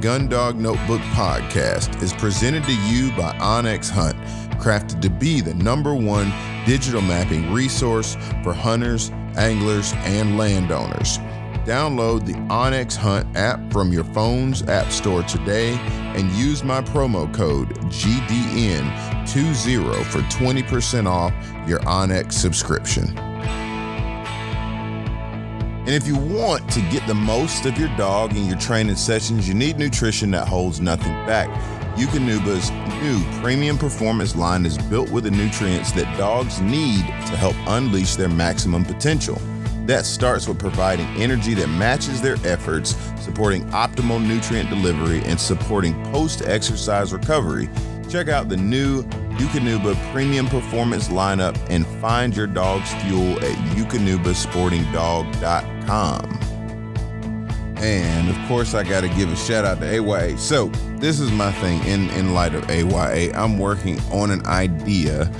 Gundog Notebook Podcast is presented to you by onX Hunt, crafted to be the number one digital mapping resource for hunters, anglers, and landowners. Download the onX Hunt app from your phone's app store today and use my promo code GDN20 for 20% off your onX subscription. And if you want to get the most of your dog in your training sessions, you need nutrition that holds nothing back. Eukanuba's new premium performance line is built with the nutrients that dogs need to help unleash their maximum potential. That starts with providing energy that matches their efforts, supporting optimal nutrient delivery, and supporting post exercise recovery. Check out the new Eukanuba Premium Performance lineup and find your dog's fuel at eukanubasportingdog.com. And of course, I got to give a shout out to AYA. So, this is my thing in, in light of AYA. I'm working on an idea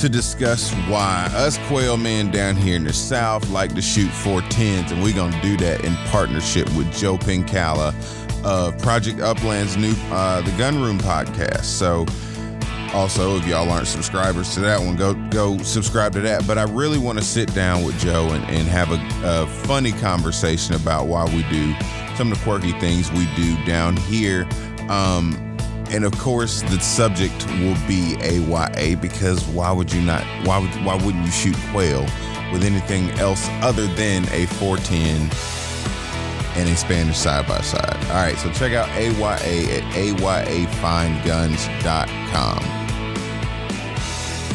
to discuss why us quail men down here in the South like to shoot 410s, and we're going to do that in partnership with Joe Pincala of Project Upland's new uh, The Gun Room podcast. So, also, if y'all aren't subscribers to that one, go go subscribe to that. But I really want to sit down with Joe and, and have a, a funny conversation about why we do some of the quirky things we do down here. Um, and of course, the subject will be AYA because why would you not? Why would why wouldn't you shoot quail with anything else other than a 410 and a Spanish side by side? All right, so check out AYA at ayafineguns.com.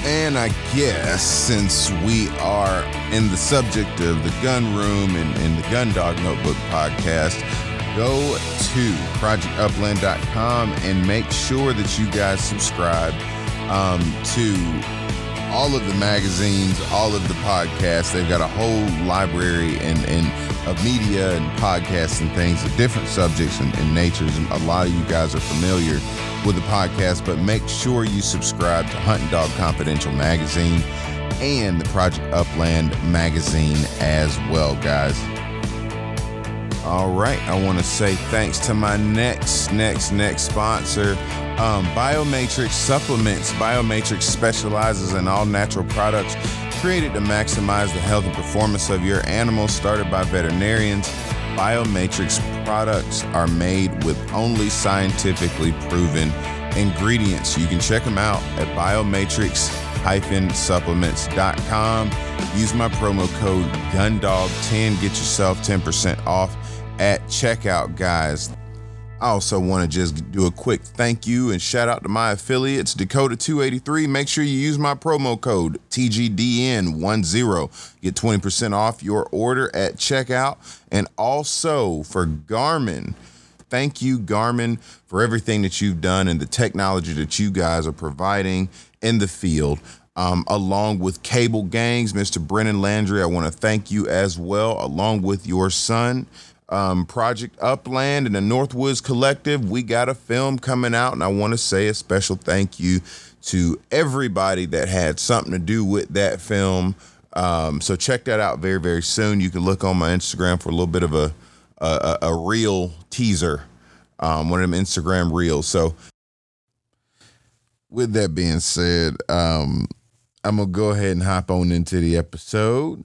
And I guess since we are in the subject of the gun room and, and the Gun Dog Notebook podcast, go to projectupland.com and make sure that you guys subscribe um, to all of the magazines, all of the podcasts. They've got a whole library and, and media and podcasts and things of different subjects and, and natures. And a lot of you guys are familiar with the podcast, but make sure you subscribe to Hunting Dog Confidential magazine and the Project Upland magazine as well, guys. All right, I want to say thanks to my next, next, next sponsor, um, Biomatrix Supplements. Biomatrix specializes in all natural products created to maximize the health and performance of your animals, started by veterinarians. Biomatrix products are made with only scientifically proven ingredients. You can check them out at biomatrix-supplements.com. Use my promo code GUNDOG10. Get yourself 10% off at checkout, guys. I also want to just do a quick thank you and shout out to my affiliates, Dakota 283. Make sure you use my promo code TGDN10. Get 20% off your order at checkout. And also for Garmin, thank you, Garmin, for everything that you've done and the technology that you guys are providing in the field. Um, along with Cable Gangs, Mr. Brennan Landry, I want to thank you as well, along with your son um, Project Upland and the Northwoods Collective. We got a film coming out, and I want to say a special thank you to everybody that had something to do with that film. Um, so check that out very, very soon. You can look on my Instagram for a little bit of a a, a real teaser, um, one of them Instagram reels. So with that being said, um, I'm gonna go ahead and hop on into the episode.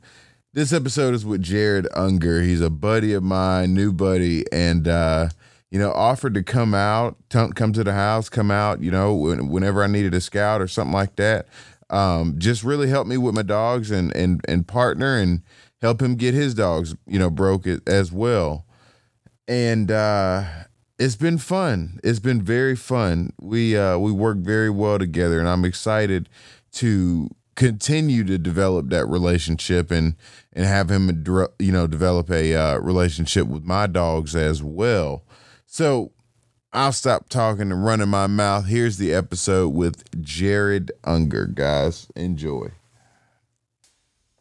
This episode is with Jared Ungar. He's a buddy of mine, new buddy, and uh, you know, offered to come out, t- come to the house, come out, you know, when, whenever I needed a scout or something like that. Um, just really help me with my dogs and and and partner and help him get his dogs, you know, broke it as well. And uh, it's been fun. It's been very fun. We uh, we work very well together, and I'm excited to continue to develop that relationship and and have him you know develop a uh, relationship with my dogs as well. So i'll stop talking and running my mouth. Here's the episode with jared ungar guys. Enjoy.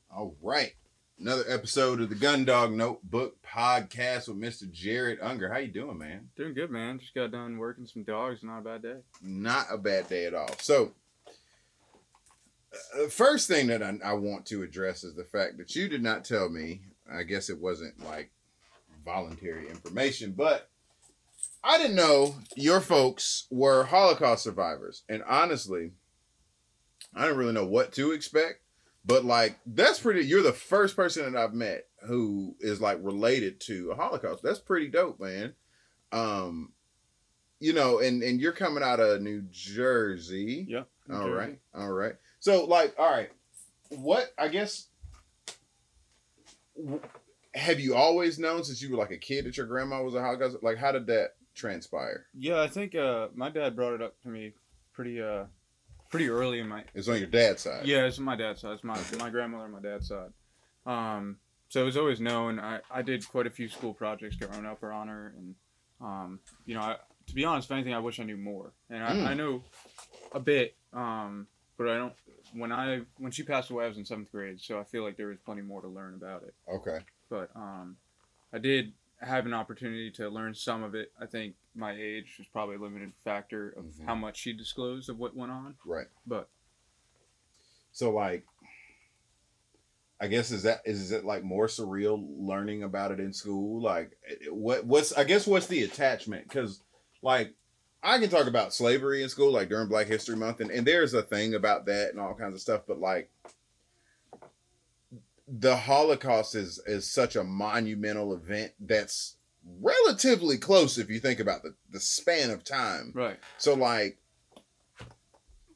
All right. Another episode of the gun dog notebook podcast with mr jared ungar. How you doing man? Doing good man. Just got done working some dogs. Not a bad day. Not a bad day at all. So the first thing that I, I, want to address is the fact that you did not tell me. I guess it wasn't like voluntary information, but I didn't know your folks were Holocaust survivors, and honestly, I didn't really know what to expect. But like, that's pretty. You're the first person that I've met who is like related to a Holocaust. That's pretty dope, man. Um, you know, and and you're coming out of New Jersey. Yeah. All Jersey. right. All right. So like, all right. What I guess have you always known since you were like a kid that your grandma was a Holocaust? Like, how did that transpire? Yeah, I think uh, my dad brought it up to me pretty uh, pretty early in my It's on your dad's side. Yeah, it's on my dad's side. It's my my grandmother my dad's side. Um, so it was always known. I, I did quite a few school projects growing up around honor, and um, you know, I, to be honest, if anything, I wish I knew more. And I, Mm. I know a bit, um, but I don't. When I when she passed away, I was in seventh grade, so I feel like there was plenty more to learn about it. Okay. But um, I did have an opportunity to learn some of it. I think my age was probably a limited factor of Mhm. how much she disclosed of what went on. Right. But So like, I guess is that is it like more surreal learning about it in school? Like, what what's I guess what's the attachment? Because like. I can talk about slavery in school, like during Black History Month, and, and there's a thing about that and all kinds of stuff. But like, the Holocaust is is such a monumental event that's relatively close if you think about the, the span of time. right. So like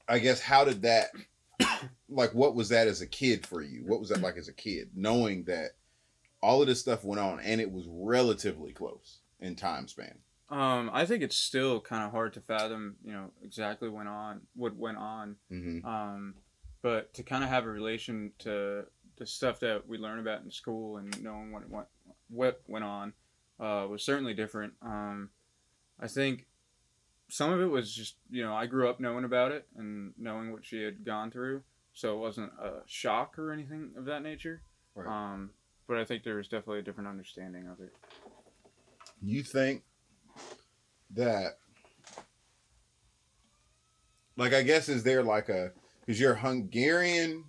I guess how did that like what was that as a kid for you? What was that like as a kid knowing that all of this stuff went on and it was relatively close in time span? Um, I think it's still kind of hard to fathom, you know, exactly went on what went on. Mhm. Um, but to kind of have a relation to the stuff that we learn about in school and knowing what went what went on uh, was certainly different. Um, I think some of it was just you know I grew up knowing about it and knowing what she had gone through, so it wasn't a shock or anything of that nature. Right. Um, but I think there was definitely a different understanding of it. You think that like I guess is there like a because you're Hungarian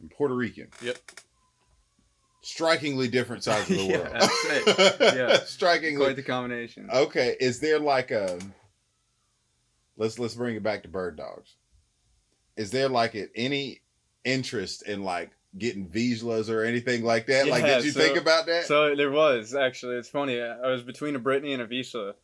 and Puerto Rican. Yep. Strikingly different sides of the Yeah, world. I'd say. Yeah. Strikingly Quite the combination. Okay, is there like a let's let's bring it back to bird dogs. Is there like any interest in like getting Vizslas or anything like that? like, did you so- think about that? So there was actually. It's funny. I was between a Brittany and a Vizsla,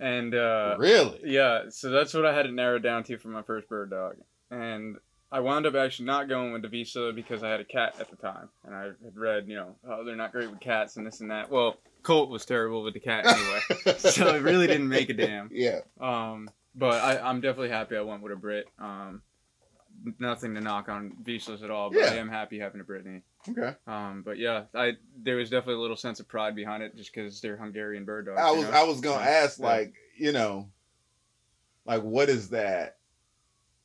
and uh, really? yeah. So that's what I had to narrow down to for my first bird dog, and I wound up actually not going with the Vizsla because I had a cat at the time, and I had read, you know, oh, they're not great with cats and this and that. Well, Colt was terrible with the cat anyway, so it really didn't make a damn. Yeah. Um, but I, I'm definitely happy I went with a Brit. Um, nothing to knock on Vizslas at all, but I am happy having a Brittany. Okay. Um, but yeah, I there was definitely a little sense of pride behind it just because they're Hungarian bird dogs. I was know? I was gonna Yeah. ask like you know, like what is that?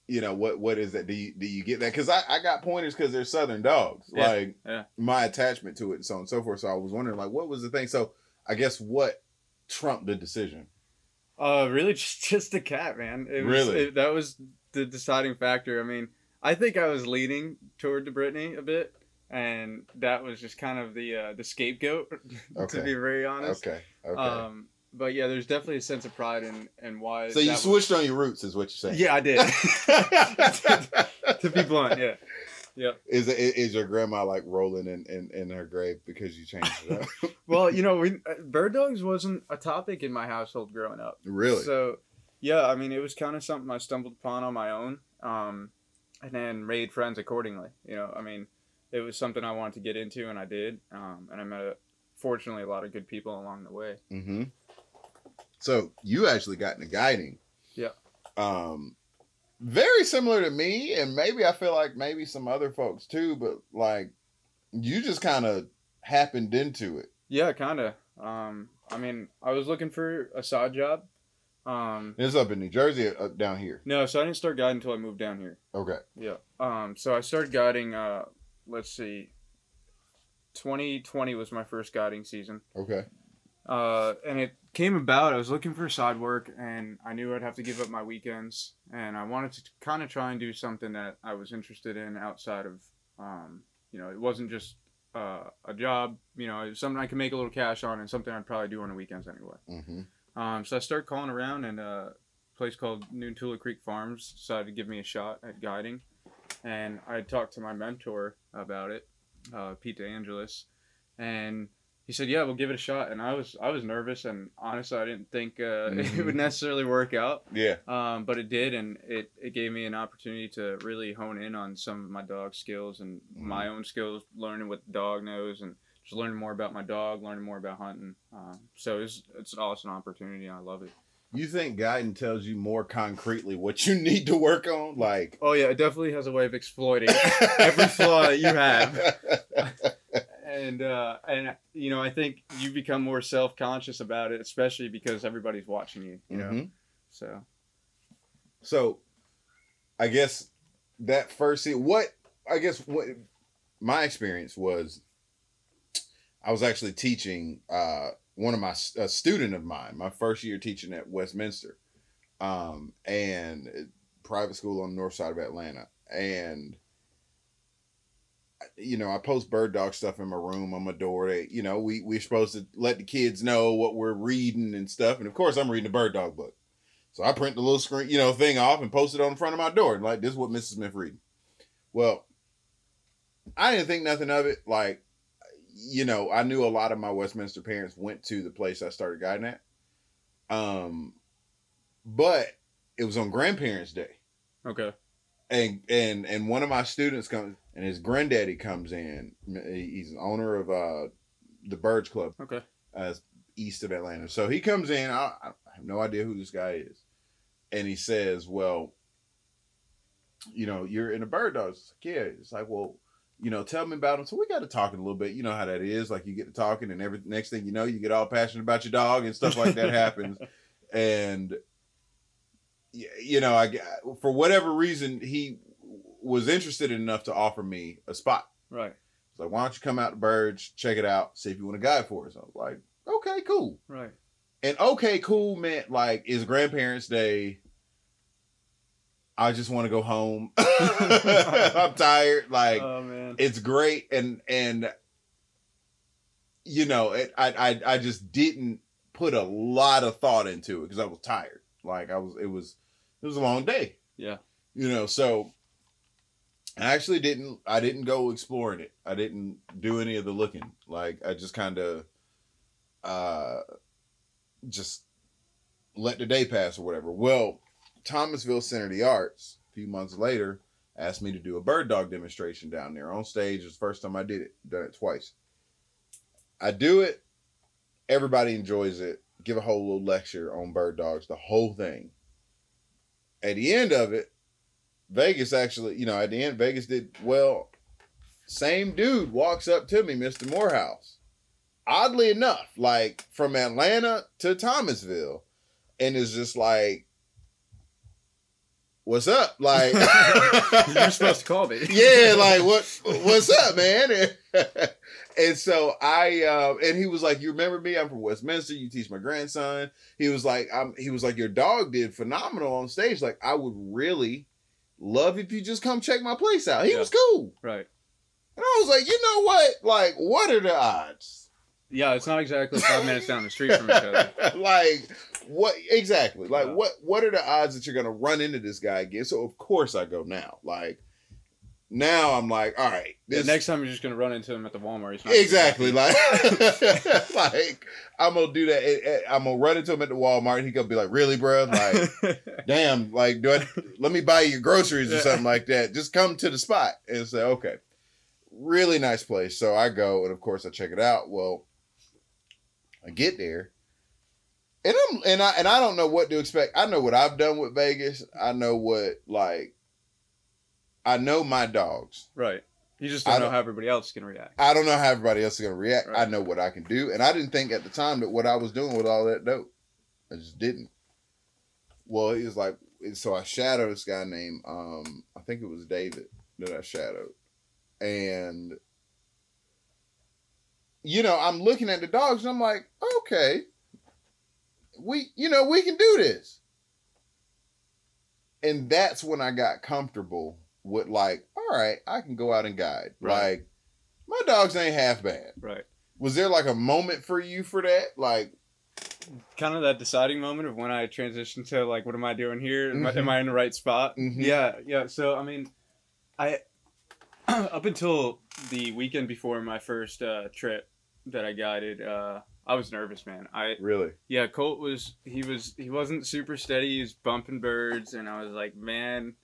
You know what what is that? Do you do you get that? Because I I got pointers because they're southern dogs. Yeah, Like yeah. my attachment to it and so on and so forth. So I was wondering like what was the thing? So I guess what trumped the decision? Uh, really, just just the cat, man. It was, Really? it- that was the deciding factor. I mean, I think I was leaning toward the Brittany a bit, and that was just kind of the uh, the scapegoat, Okay. to be very honest. Okay. Okay. Um, but yeah, there's definitely a sense of pride in and why. so you that was- switched on your roots, is what you're saying? Yeah, I did. to be blunt, yeah. is is your grandma like rolling in, in, in her grave because you changed it up? Well, you know, we, uh, bird dogs wasn't a topic in my household growing up. really? So, yeah, I mean, it was kind of something I stumbled upon on my own, um, and then made friends accordingly. You know, I mean, it was something I wanted to get into, and I did, um, and I met, a, fortunately, a lot of good people along the way. Mm-hmm. So you actually got into guiding. Yeah. Um, very similar to me, and maybe I feel like maybe some other folks too, but like you just kind of happened into it. Yeah, kind of. Um, I mean, I was looking for a side job. Um, It's up in New Jersey, uh, down here. no, so I didn't start guiding until I moved down here. Okay. Yeah. Um, so I started guiding. Uh, let's see. 2020 was my first guiding season. Okay. Uh, and it came about. I was looking for side work, and I knew I'd have to give up my weekends, and I wanted to kind of try and do something that I was interested in outside of, um, you know, it wasn't just uh, a job. You know, it was something I could make a little cash on, and something I'd probably do on the weekends anyway. Mm-hmm. Um, so I started calling around, and a place called Noontula Creek Farms decided to give me a shot at guiding. And I talked to my mentor about it, uh, Pete DeAngelis, and he said, "Yeah, we'll give it a shot." And I was I was nervous, and honestly, I didn't think uh, Mhm. it would necessarily work out. Yeah. Um, but it did, and it, it gave me an opportunity to really hone in on some of my dog skills and my own skills, learning what the dog knows, and just learning more about my dog, learning more about hunting. Um, so it's it's an awesome opportunity. I love it. You think guiding tells you more concretely what you need to work on? Like Oh yeah, it definitely has a way of exploiting every flaw that you have. and uh, and you know I think you become more self conscious about it, especially because everybody's watching you. You know, Mhm. so So, I guess that first what I guess what my experience was, I was actually teaching uh, one of my a student of mine, my first year teaching at Westminster, um, and uh, private school on the north side of Atlanta, and you know I post bird dog stuff in my room on my door. That you know we we're supposed to let the kids know what we're reading and stuff, and of course I'm reading a bird dog book. So I print the little screen, you know, thing off and post it on the front of my door. Like, this is what Mrs. Smith reading. Well, I didn't think nothing of it. Like, you know, I knew a lot of my Westminster parents went to the place I started guiding at. Um, but it was on Grandparents' Day, okay, and and and one of my students comes, and his granddaddy comes in. He's an owner of uh the Burge Club okay, uh, east of Atlanta. So he comes in. I, I have no idea who this guy is, and he says, "Well, you know, you're in a bird dog." It's like, yeah. It's like, well, you know, tell me about him. So we got to talking a little bit. You know how that is. Like you get to talking, and every next thing you know, you get all passionate about your dog and stuff like that happens. And you know, I for whatever reason he was interested enough to offer me a spot. right, It's like, why don't you come out to Burge, check it out, see if you want a guide for us? I was like, okay, cool. right. And okay, cool meant like it's grandparents' day. I just want to go home. I'm tired. Like oh it's great, and and you know, it, I I I just didn't put a lot of thought into it because I was tired. Like I was, it was it was a long day. Yeah. you know, so I actually didn't. I didn't go exploring it. I didn't do any of the looking. Like I just kind of, uh, just let the day pass or whatever. Well, Thomasville Center of the Arts a few months later asked me to do a bird dog demonstration down there on stage. It was the first time I did it. Done it twice. I do it. Everybody enjoys it. Give a whole little lecture on bird dogs, the whole thing. At the end of it, Vegas actually, you know, at the end, Vegas did well. Same dude walks up to me, Mr. Morehouse. Oddly enough, like from Atlanta to Thomasville, and is just like, "What's up?" Like, You're supposed to call me. yeah, like what what's up, man? and so I uh, and he was like, You remember me? I'm from Westminster, you teach my grandson. He was like, I'm he was like, Your dog did phenomenal on stage. Like, I would really love if you just come check my place out. He Yeah. was cool. Right. And I was like, you know what? Like, what are the odds? Yeah, it's not exactly five minutes down the street from each other. like what exactly? Like Yeah. what what are the odds that you're gonna run into this guy again? So of course I go now. Like now I'm like, all right, The next time you're just gonna run into him at the Walmart. He's not exactly like like I'm gonna do that. Eh, eh, I'm gonna run into him at the Walmart. And he gonna be like, really, bro? Like, damn, like, do I let me buy you your groceries or something like that? Just come to the spot and say, okay, really nice place. So I go, and of course I check it out. Well, I get there, and I'm and I and I don't know what to expect. I know what I've done with Vegas. I know what like, I know my dogs. right. You just I don't know don't- how everybody else is gonna react. I don't know how everybody else is gonna react. I know what I can do, and I didn't think at the time that what I was doing with all that dope. I just didn't. Well, he was like, so I shadowed this guy named, um, I think it was David that I shadowed, and you know, I'm looking at the dogs, and I'm like, okay, we, you know, we can do this, and that's when I got comfortable with like, all right, I can go out and guide, Right. like my dogs ain't half bad. Right. Was there like a moment for you for that? Like, kind of that deciding moment of when I transitioned to like, what am I doing here? Am, I, Mhm. am I in the right spot? Mhm. Yeah, yeah. So I mean, I up until the weekend before my first uh, trip that I guided, uh, I was nervous, man. I Really? yeah, Colt was he was he wasn't super steady. He was bumping birds, and I was like, man,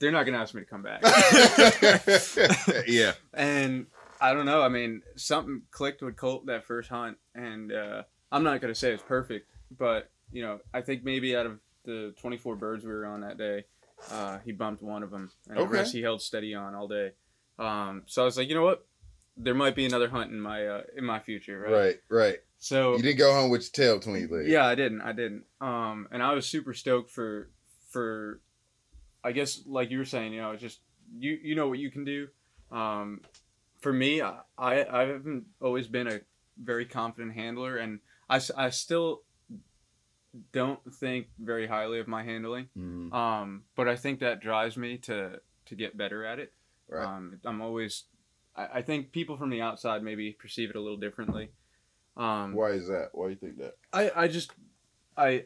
they're not gonna ask me to come back. yeah. and I don't know. I mean, something clicked with Colt that first hunt, and uh, I'm not gonna say it's perfect, but you know, I think maybe out of the 24 birds we were on that day, uh, he bumped one of them, and Okay. the rest he held steady on all day. Um, so I was like, you know what? There might be another hunt in my uh, in my future, right? Right. Right. So You didn't go home with your tail between your legs. yeah, I didn't. I didn't. Um, and I was super stoked for for, I guess like you were saying, you know, it's just you you know what you can do. Um, for me, I I I haven't always been a very confident handler, and I I still don't think very highly of my handling. Mhm. Um, but I think that drives me to to get better at it. Right. Um, I'm always. I, I think people from the outside maybe perceive it a little differently. Um, Why is that? Why do you think that? I, I just I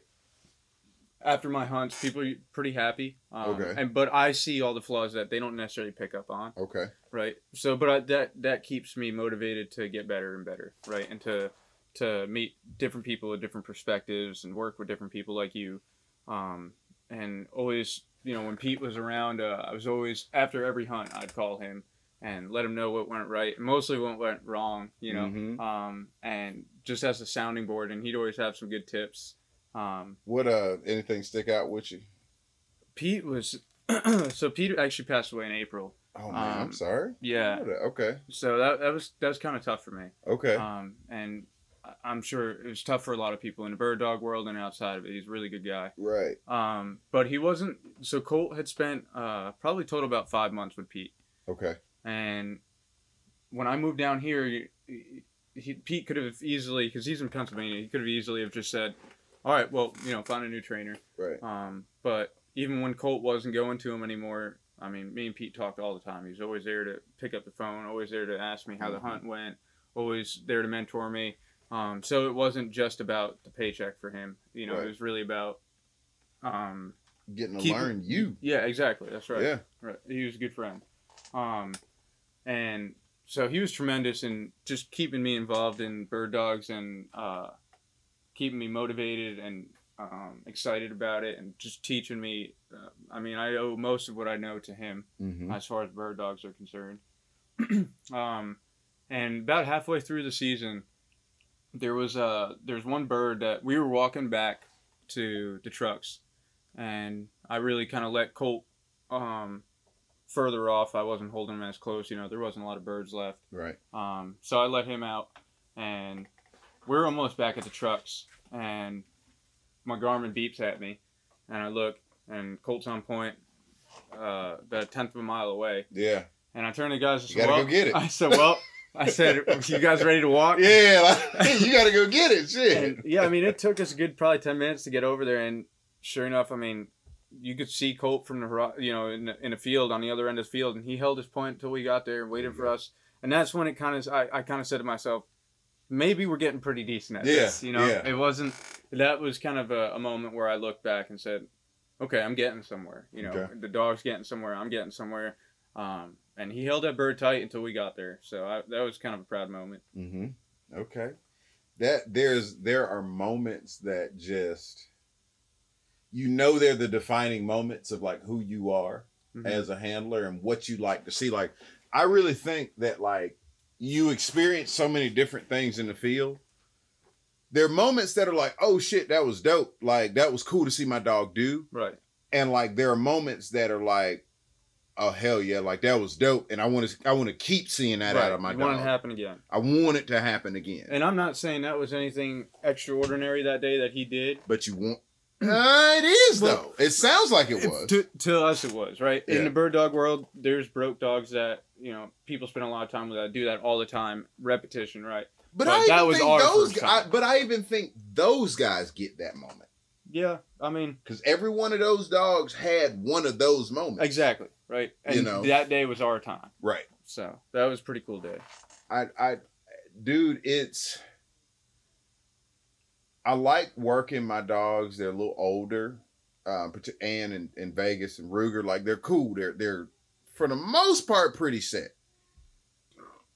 after my hunts, people are pretty happy. Um, Okay. And but I see all the flaws that they don't necessarily pick up on, Okay. right? So, but I, that that keeps me motivated to get better and better, right? And to to meet different people with different perspectives and work with different people like you. Um, and always, you know, when Pete was around, uh, I was always after every hunt, I'd call him and let him know what went right, and mostly what went wrong. You know, Mhm. um, and just as a sounding board, and he'd always have some good tips. Um, What uh anything stick out with you? Pete was so Pete actually passed away in April. Oh man, I'm Um, sorry. Yeah, Okay. so that that was that was kind of tough for me. Okay. Um, and I- I'm sure it was tough for a lot of people in the bird dog world and outside of it. He's a really good guy. right. Um, but he wasn't. So Colt had spent uh, probably total about five months with Pete. Okay. And when I moved down here, he, he, Pete could have easily, because he's in Pennsylvania, he could have easily have just said, "All right, well, you know, find a new trainer." Right. Um, but even when Colt wasn't going to him anymore, I mean, me and Pete talked all the time. He's always there to pick up the phone, always there to ask me how the Mhm. hunt went, always there to mentor me. Um, so it wasn't just about the paycheck for him. You know, Right. it was really about, um, Getting to Keep- learn you. yeah, exactly. That's right. Yeah. Right. He was a good friend. Um, and so he was tremendous in just keeping me involved in bird dogs and uh, keeping me motivated and um, excited about it and just teaching me. Uh, I mean, I owe most of what I know to him Mm-hmm. as far as bird dogs are concerned. um, and about halfway through the season, there was uh there's one bird that we were walking back to the trucks, and I really kind of let Colt um, further off. I wasn't holding him as close. You know, there wasn't a lot of birds left. Right. Um, so I let him out, and we're almost back at the trucks, and my Garmin beeps at me, and I look, and Colt's on point, uh, about a tenth of a mile away, Yeah. and I turn to the guys. and You said, gotta well, go get it. I said, "Well," I said, "You guys ready to walk?" Yeah. Like, you gotta go get it. Shit. And yeah, I mean, it took us a good probably ten minutes to get over there, and sure enough, I mean, you could see Colt from the you know in in the field on the other end of the field, and he held his point until we got there and waited for us, and that's when it kind of I, I kind of said to myself, maybe we're getting pretty decent at Yeah, this, you know. yeah. It wasn't that was kind of a, a moment where I looked back and said, okay, I'm getting somewhere, you know. Okay. The dog's getting somewhere, I'm getting somewhere. Um, and he held that bird tight until we got there, so I, that was kind of a proud moment. Mm-hmm. Okay. That there's there are moments that just you know they're the defining moments of like who you are Mhm. as a handler and what you like to see. Like I really think that like you experience so many different things in the field. There are moments that are like, oh shit, that was dope. Like that was cool to see my dog do. Right. And like there are moments that are like, oh hell yeah, like that was dope. And I want to I want to keep seeing that right. out of my you want it dog. to happen again. I want it to happen again. And I'm not saying that was anything extraordinary that day that he did. But you want. Uh, it is though. It sounds like it was. To, to us, it was right Yeah. in the bird dog world. There's broke dogs that you know people spend a lot of time with that do that all the time, repetition, right? but but I that was think our those. time. but I even think those guys get that moment Yeah, I mean because every one of those dogs had one of those moments. exactly right. And You know. that day was our time, Right. so that was a pretty cool day. I. I. Dude, it's. I like working my dogs. They're a little older. Um, Ann and, and Vegas and Ruger, like they're cool. They're they're for the most part pretty set.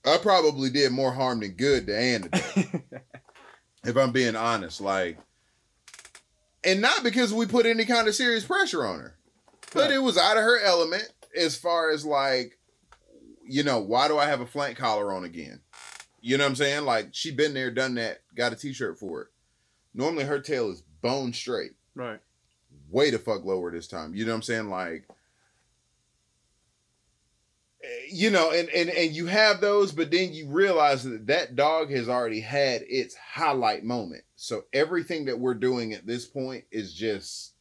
I probably did more harm than good to Ann today. if I'm being honest, like, and not because we put any kind of serious pressure on her, but it was out of her element as far as like, you know, why do I have a flank collar on again? You know what I'm saying? Like she been there, done that, got a t-shirt for it. Normally her tail is bone straight. Right. Way the fuck lower this time. You know what I'm saying? Like eh, you know, and and and you have those, but then you realize that that dog has already had its highlight moment. So everything that we're doing at this point is just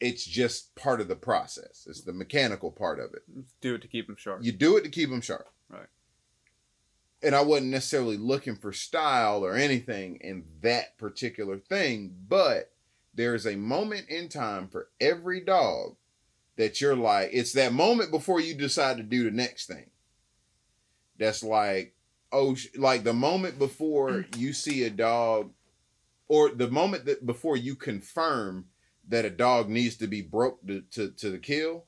it's just part of the process. It's the mechanical part of it. Do it to keep them sharp. You do it to keep them sharp. Right. And I wasn't necessarily looking for style or anything in that particular thing, but there is a moment in time for every dog that you're like, it's that moment before you decide to do the next thing. That's like, oh, like the moment before mm. you see a dog, or the moment that before you confirm that a dog needs to be broke to, to, to the kill.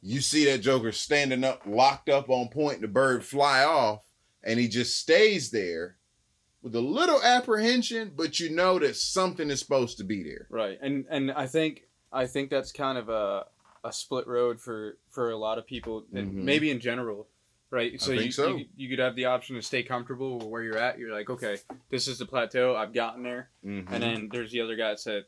You see that Joker standing up, locked up on point, the bird fly off, and he just stays there with a little apprehension, but you know that something is supposed to be there. Right. And and I think I think that's kind of a a split road for for a lot of people and mm-hmm. maybe in general right so, you, so. you, you could have the option to stay comfortable where you're at you're like okay this is the plateau i've gotten there mm-hmm. and then there's the other guy that said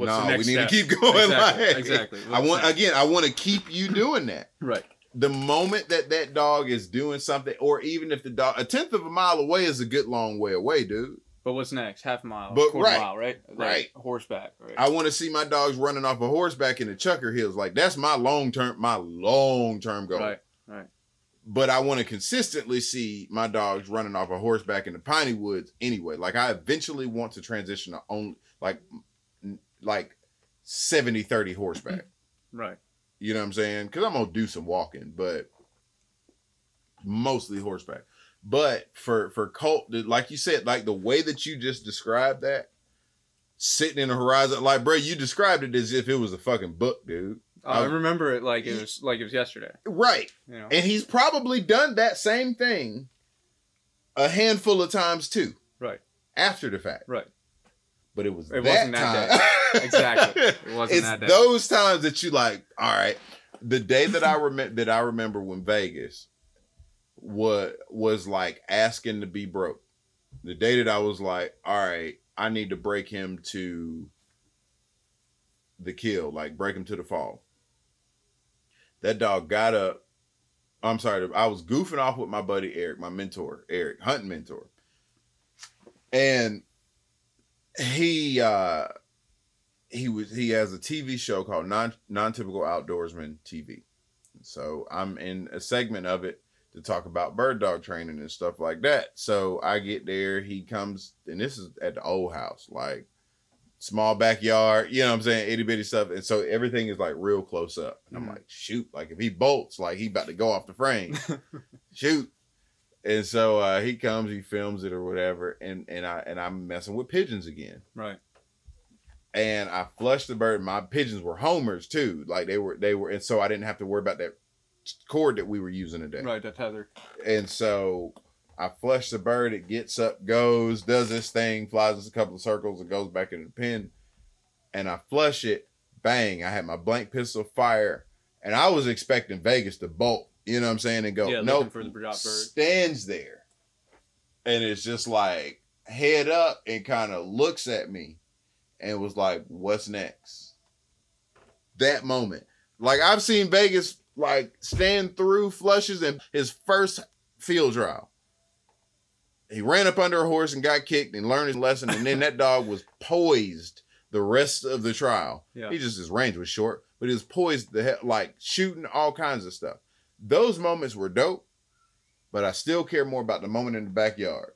What's no, we need step? to keep going. Exactly. Like, exactly. I want again. I want to keep you doing that. right. The moment that that dog is doing something, or even if the dog a tenth of a mile away is a good long way away, dude. But what's next? Half a mile, but quarter right, mile, right? right. Horseback. Right. I want to see my dogs running off a horseback in the Chukar Hills. Like that's my long term, my long term goal. Right. Right. But I want to consistently see my dogs running off a horseback in the piney woods anyway. Like I eventually want to transition to only like like 70 30 horseback. Right. You know what I'm saying? Because I'm gonna do some walking, but mostly horseback. But for for Colt, like you said, like the way that you just described that, sitting in the horizon, like bro, you described it as if it was a fucking book, dude. Oh, I um, remember it like it was like it was yesterday. Right. You know? And he's probably done that same thing a handful of times too. Right. After the fact. Right but it was it that time. That exactly. It wasn't it's that day. those times that you like, all right. The day that I remember that I remember when Vegas what was like asking to be broke. The day that I was like, all right, I need to break him to the kill, like break him to the fall. That dog got up. I'm sorry, I was goofing off with my buddy Eric, my mentor, Eric, hunting mentor. And he uh he was he has a TV show called non non typical outdoorsman TV. So I'm in a segment of it to talk about bird dog training and stuff like that. So I get there, he comes, and this is at the old house, like small backyard, you know what I'm saying, itty bitty stuff. And so everything is like real close up. And I'm mm-hmm. like, shoot, like if he bolts, like he about to go off the frame. shoot. And so uh, he comes, he films it or whatever, and and I and I'm messing with pigeons again. Right. And I flushed the bird. My pigeons were homers too, like they were they were, and so I didn't have to worry about that cord that we were using today. Right, that tether. And so I flush the bird. It gets up, goes, does this thing, flies a couple of circles, and goes back in the pen. And I flush it. Bang! I had my blank pistol fire, and I was expecting Vegas to bolt you know what I'm saying? And go, yeah, no, nope, for the bird. stands there. And it's just like head up and kind of looks at me and was like, what's next? That moment. Like I've seen Vegas like stand through flushes and his first field trial. He ran up under a horse and got kicked and learned his lesson, and then that dog was poised the rest of the trial. Yeah. He just his range was short, but he was poised the he- like shooting all kinds of stuff those moments were dope, but I still care more about the moment in the backyard.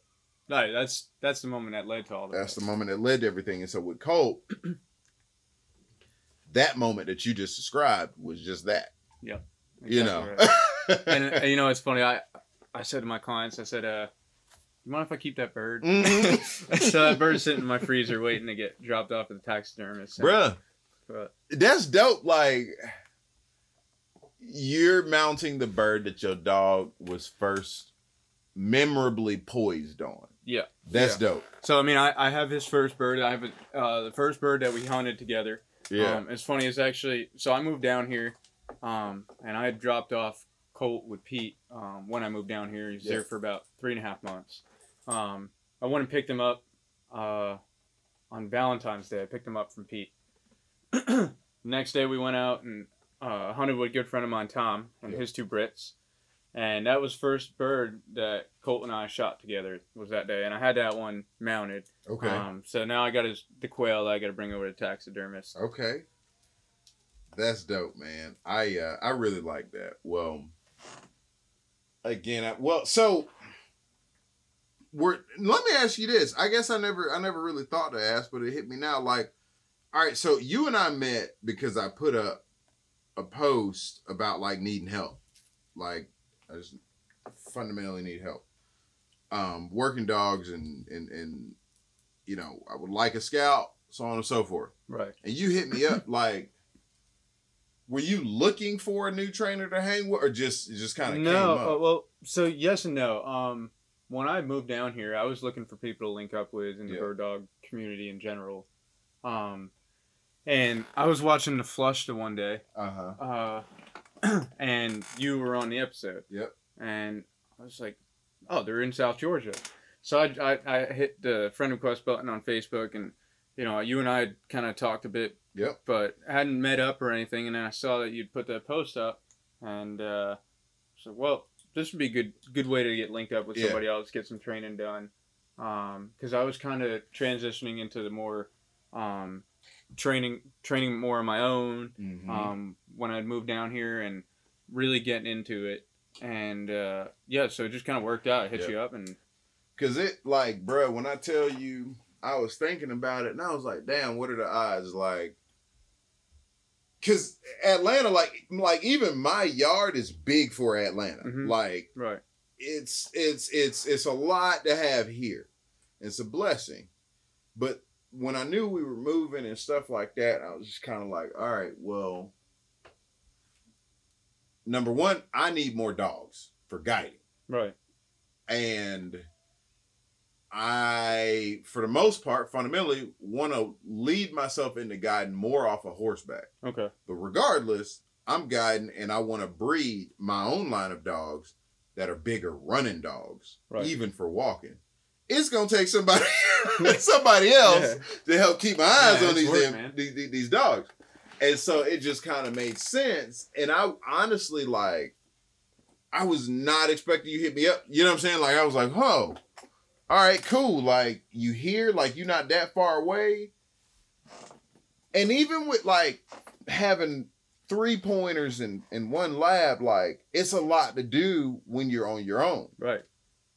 Right, that's that's the moment that led to all that. That's the moment that led to everything. And so with Colt, that moment that you just described was just that. Yep. Exactly you know. Right. and, and, you know, it's funny. I I said to my clients, I said, uh, you mind if I keep that bird? Mhm. so that bird's sitting in my freezer waiting to get dropped off at the taxidermist. Bruh, But that's dope. Like, you're mounting the bird that your dog was first memorably poised on. yeah. That's Yeah. dope. So I mean, I, I have his first bird. I have a, uh, the first bird that we hunted together. Yeah. Um, it's funny. It's actually so I moved down here, um, and I had dropped off Colt with Pete um, when I moved down here. He was Yeah. there for about three and a half months. Um, I went and picked him up uh, on Valentine's Day. I picked him up from Pete. Next day we went out and uh, hunted with a good friend of mine, Tom, and Yeah. his two Brits. And that was first bird that Colt and I shot together was that day, and I had that one mounted. okay. Um, so now I got his the quail that I got to bring over to taxidermist. Okay. That's dope, man. I uh I really like that. Well, again, I, well, so we're let me ask you this. I guess I never I never really thought to ask, but it hit me now. Like, all right, so you and I met because I put up a post about like needing help. Like, I just fundamentally need help. Um, working dogs and and and you know, I would like a scout, so on and so forth Right. and you hit me up like were you looking for a new trainer to hang with or just just kind of no, uh, well, so yes and no. Um, when I moved down here, I was looking for people to link up with in the Yeah. bird dog community in general. Um, and I was watching the Flush the one day, uh-huh uh, and you were on the episode. Yep. And I was like, oh, they're in South Georgia. So I, I, I hit the friend request button on Facebook, and you know, you and I kind of talked a bit yep but hadn't met up or anything. And then I saw that you'd put that post up, and uh, so well, this would be a good good way to get linked up with somebody Yeah. else, get some training done. Because I was kind of transitioning into the more um, training training more on my own Mhm. um, when I'd moved down here and really getting into it. And uh, yeah, so it just kind of worked out. I hit Yeah. you up and Cause it like, bro, when I tell you, I was thinking about it, and I was like, damn, what are the odds? Like, cause Atlanta, like, like even my yard is big for Atlanta. Mhm. Like, right, it's it's it's it's a lot to have here. It's a blessing, but when I knew we were moving and stuff like that, I was just kind of like, all right, well, number one, I need more dogs for guiding. right, And I, for the most part, fundamentally want to lead myself into guiding more off of horseback. okay, But regardless, I'm guiding and I want to breed my own line of dogs that are bigger running dogs, Right. even for walking. It's gonna take somebody, somebody else to help keep my eyes Yeah, on these, work, damn- these these dogs. And so it just kind of made sense. And I honestly like, I was not expecting you hit me up. You know what I'm saying? Like I was like, oh, all right, cool. Like you here, like you're not that far away. And even with like having three pointers in, in one lab, like it's a lot to do when you're on your own right.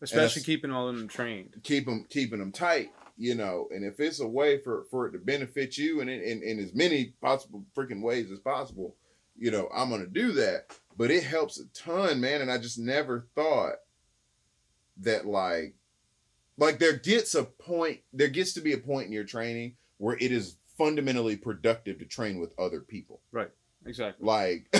Especially keeping all of them trained. keep them keeping them tight you know and if it's a way for for it to benefit you and in, in, in as many possible freaking ways as possible you know i'm gonna do that. But it helps a ton man and i just never thought that like like there gets a point there gets to be a point in your training where it is fundamentally productive to train with other people Exactly. like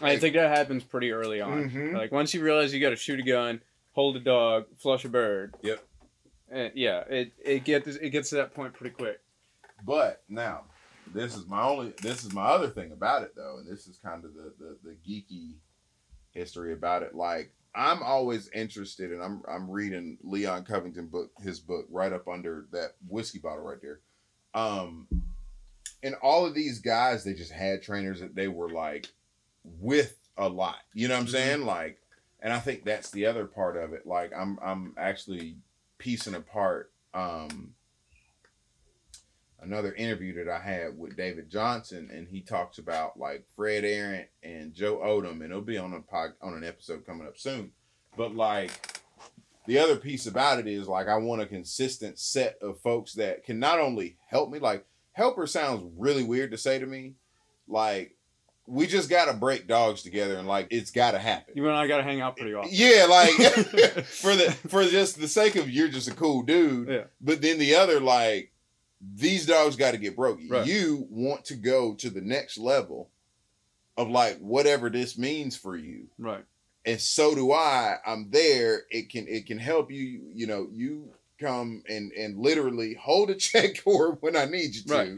I think that happens pretty early on. Mhm. Like once you realize you got to shoot a gun, hold a dog, flush a bird. Yep. And yeah, it it gets it gets to that point pretty quick. But now, this is my only. This is my other thing about it, though, and this is kind of the the, the geeky history about it. Like I'm always interested, and I'm I'm reading Leon Covington book, his book, right up under that whiskey bottle right there. Um, and all of these guys, they just had trainers that they were like with a lot. You know what I'm Mhm. saying? Like, and I think that's the other part of it. Like I'm I'm actually piecing apart. Um, another interview that I had with David Johnson, and he talks about like Fred Arant and Joe Odom, and it'll be on a pod, on an episode coming up soon. But like the other piece about it is like I want a consistent set of folks that can not only help me, like helper sounds really weird to say to me, like we just gotta break dogs together and like it's gotta happen. You and I got to hang out pretty often. Yeah, like for the for just the sake of you're just a cool dude. Yeah. But then the other like these dogs got to get broke. Right. You want to go to the next level of like whatever this means for you. Right. And so do I. I'm there. It can it can help you, you know, you come and and literally hold a check for when I need you to. Right.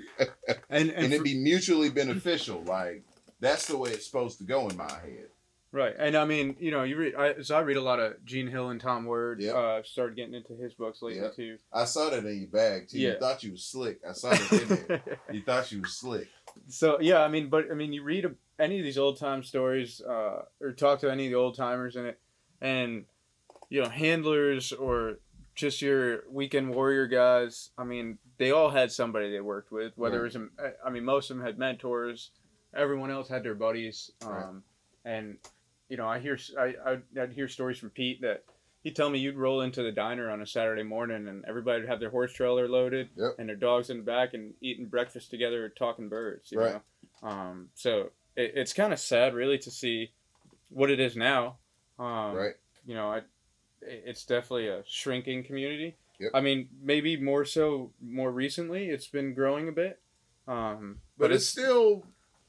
And and, And it for- be mutually beneficial. Like that's the way it's supposed to go in my head. right. And I mean, you know, you read. I, so I read a lot of Gene Hill and Tom Word. Yep. Uh, started getting into his books lately Yep. too. I saw that in your bag too. You thought you was slick. I saw that in there. You thought you was slick. so yeah, I mean, but I mean, you read a, any of these old time stories, uh, or talk to any of the old timers in it, and you know, handlers or just your weekend warrior guys. I mean, they all had somebody they worked with. Whether it was, a, I mean, most of them had mentors. Everyone else had their buddies. Um, Right. and you know, I hear I I'd, hear stories from Pete that. He'd tell me you'd roll into the diner on a Saturday morning and everybody would have their horse trailer loaded Yep. and their dogs in the back and eating breakfast together talking birds. You Right. know? Um, so it, it's kind of sad, really, to see what it is now. Um, right? You know, I, it's definitely a shrinking community. Yep. I mean, maybe more so more recently. It's been growing a bit. Um, But it's still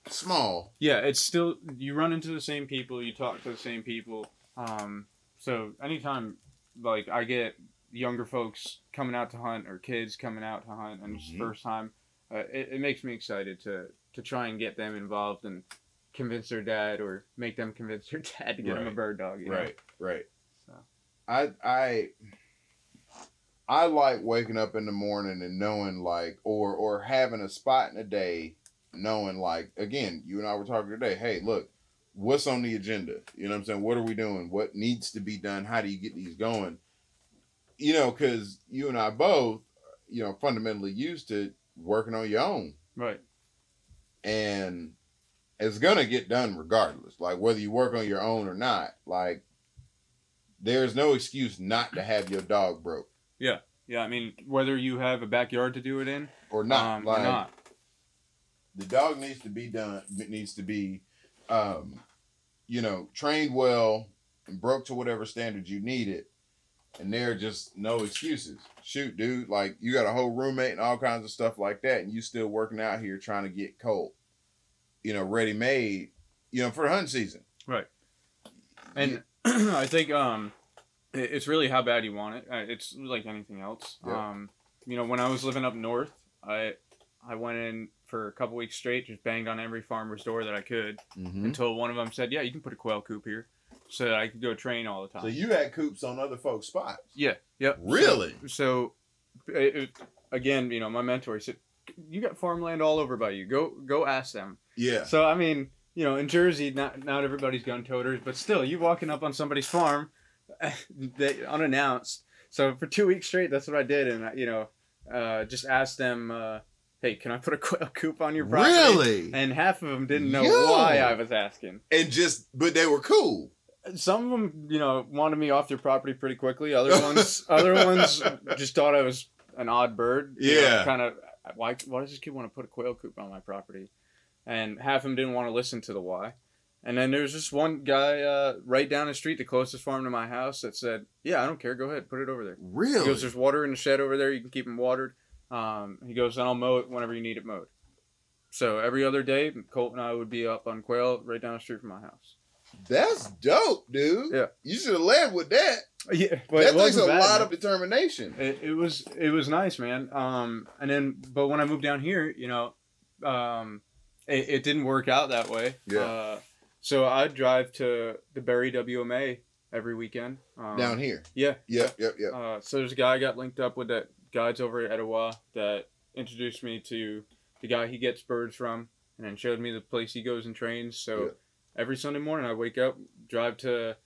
small. yeah, it's still you run into the same people, you talk to the same people. Um, so anytime like I get younger folks coming out to hunt or kids coming out to hunt and it's Mhm. the first time, uh, it, it makes me excited to to try and get them involved and convince their dad or make them convince their dad to get them a bird dog. You know? Right, right. I I I like waking up in the morning and knowing like or or having a spot in a day knowing like again, you and I were talking today, hey, look, what's on the agenda? You know what I'm saying? What are we doing? What needs to be done? How do you get these going? You know, cuz you and I both, you know, fundamentally used to working on your own Right. and it's gonna get done regardless. Like whether you work on your own or not, like there's no excuse not to have your dog broke Yeah, yeah. I mean, whether you have a backyard to do it in or not. um, like or not. the dog needs to be done. It needs to be, um, you know, trained well and broke to whatever standards you need it. And there are just no excuses. Shoot, dude, like you got a whole roommate and all kinds of stuff like that, and you still working out here trying to get colt, you know, ready made, you know, for hunting season. Right. And I think um, it- it's really how bad you want it. It's like anything else. Yeah. Um, you know, when I was living up north, I I went in for a couple weeks straight, just banged on every farmer's door that I could Mm-hmm. until one of them said, "Yeah, you can put a quail coop here," so that I could go train all the time. So you had coops on other folks' spots. yeah, yep. Really? So, so it, it- again, you know, my mentor he said, "You got farmland all over by you. Go go ask them." Yeah. So I mean, you know, in Jersey, not not everybody's gun toters, but still, you walking up on somebody's farm, they unannounced. So for two weeks straight, that's what I did, and I, you know, uh, just asked them, uh, "Hey, can I put a quail coop on your property?" Really? And half of them didn't know Yo. why I was asking. And just, but they were cool. Some of them, you know, wanted me off their property pretty quickly. Other ones, other ones just thought I was an odd bird. Yeah. Kind of. Why? Why does this kid want to put a quail coop on my property? And half of them didn't want to listen to the why. And then there was just one guy uh, right down the street, the closest farm to my house, that said, "Yeah, I don't care. Go ahead, put it over there." Really? He goes, "There's water in the shed over there. You can keep them watered." Um, he goes, "And I'll mow it whenever you need it mowed." So every other day, Colt and I would be up on quail right down the street from my house. That's dope, dude. Yeah. You should have led with that. Yeah, but that takes a bad, lot man. of determination. It, it was it was nice, man. Um, and then but when I moved down here, you know, um, it, it didn't work out that way. Yeah. Uh, so I'd drive to the Berry WMA every weekend. Um, Down here. Yeah. Yep, yep, yep. Uh, so there's a guy I got linked up with that guides over at Etowah that introduced me to the guy he gets birds from, and then showed me the place he goes and trains. So Yeah. every Sunday morning I wake up, drive to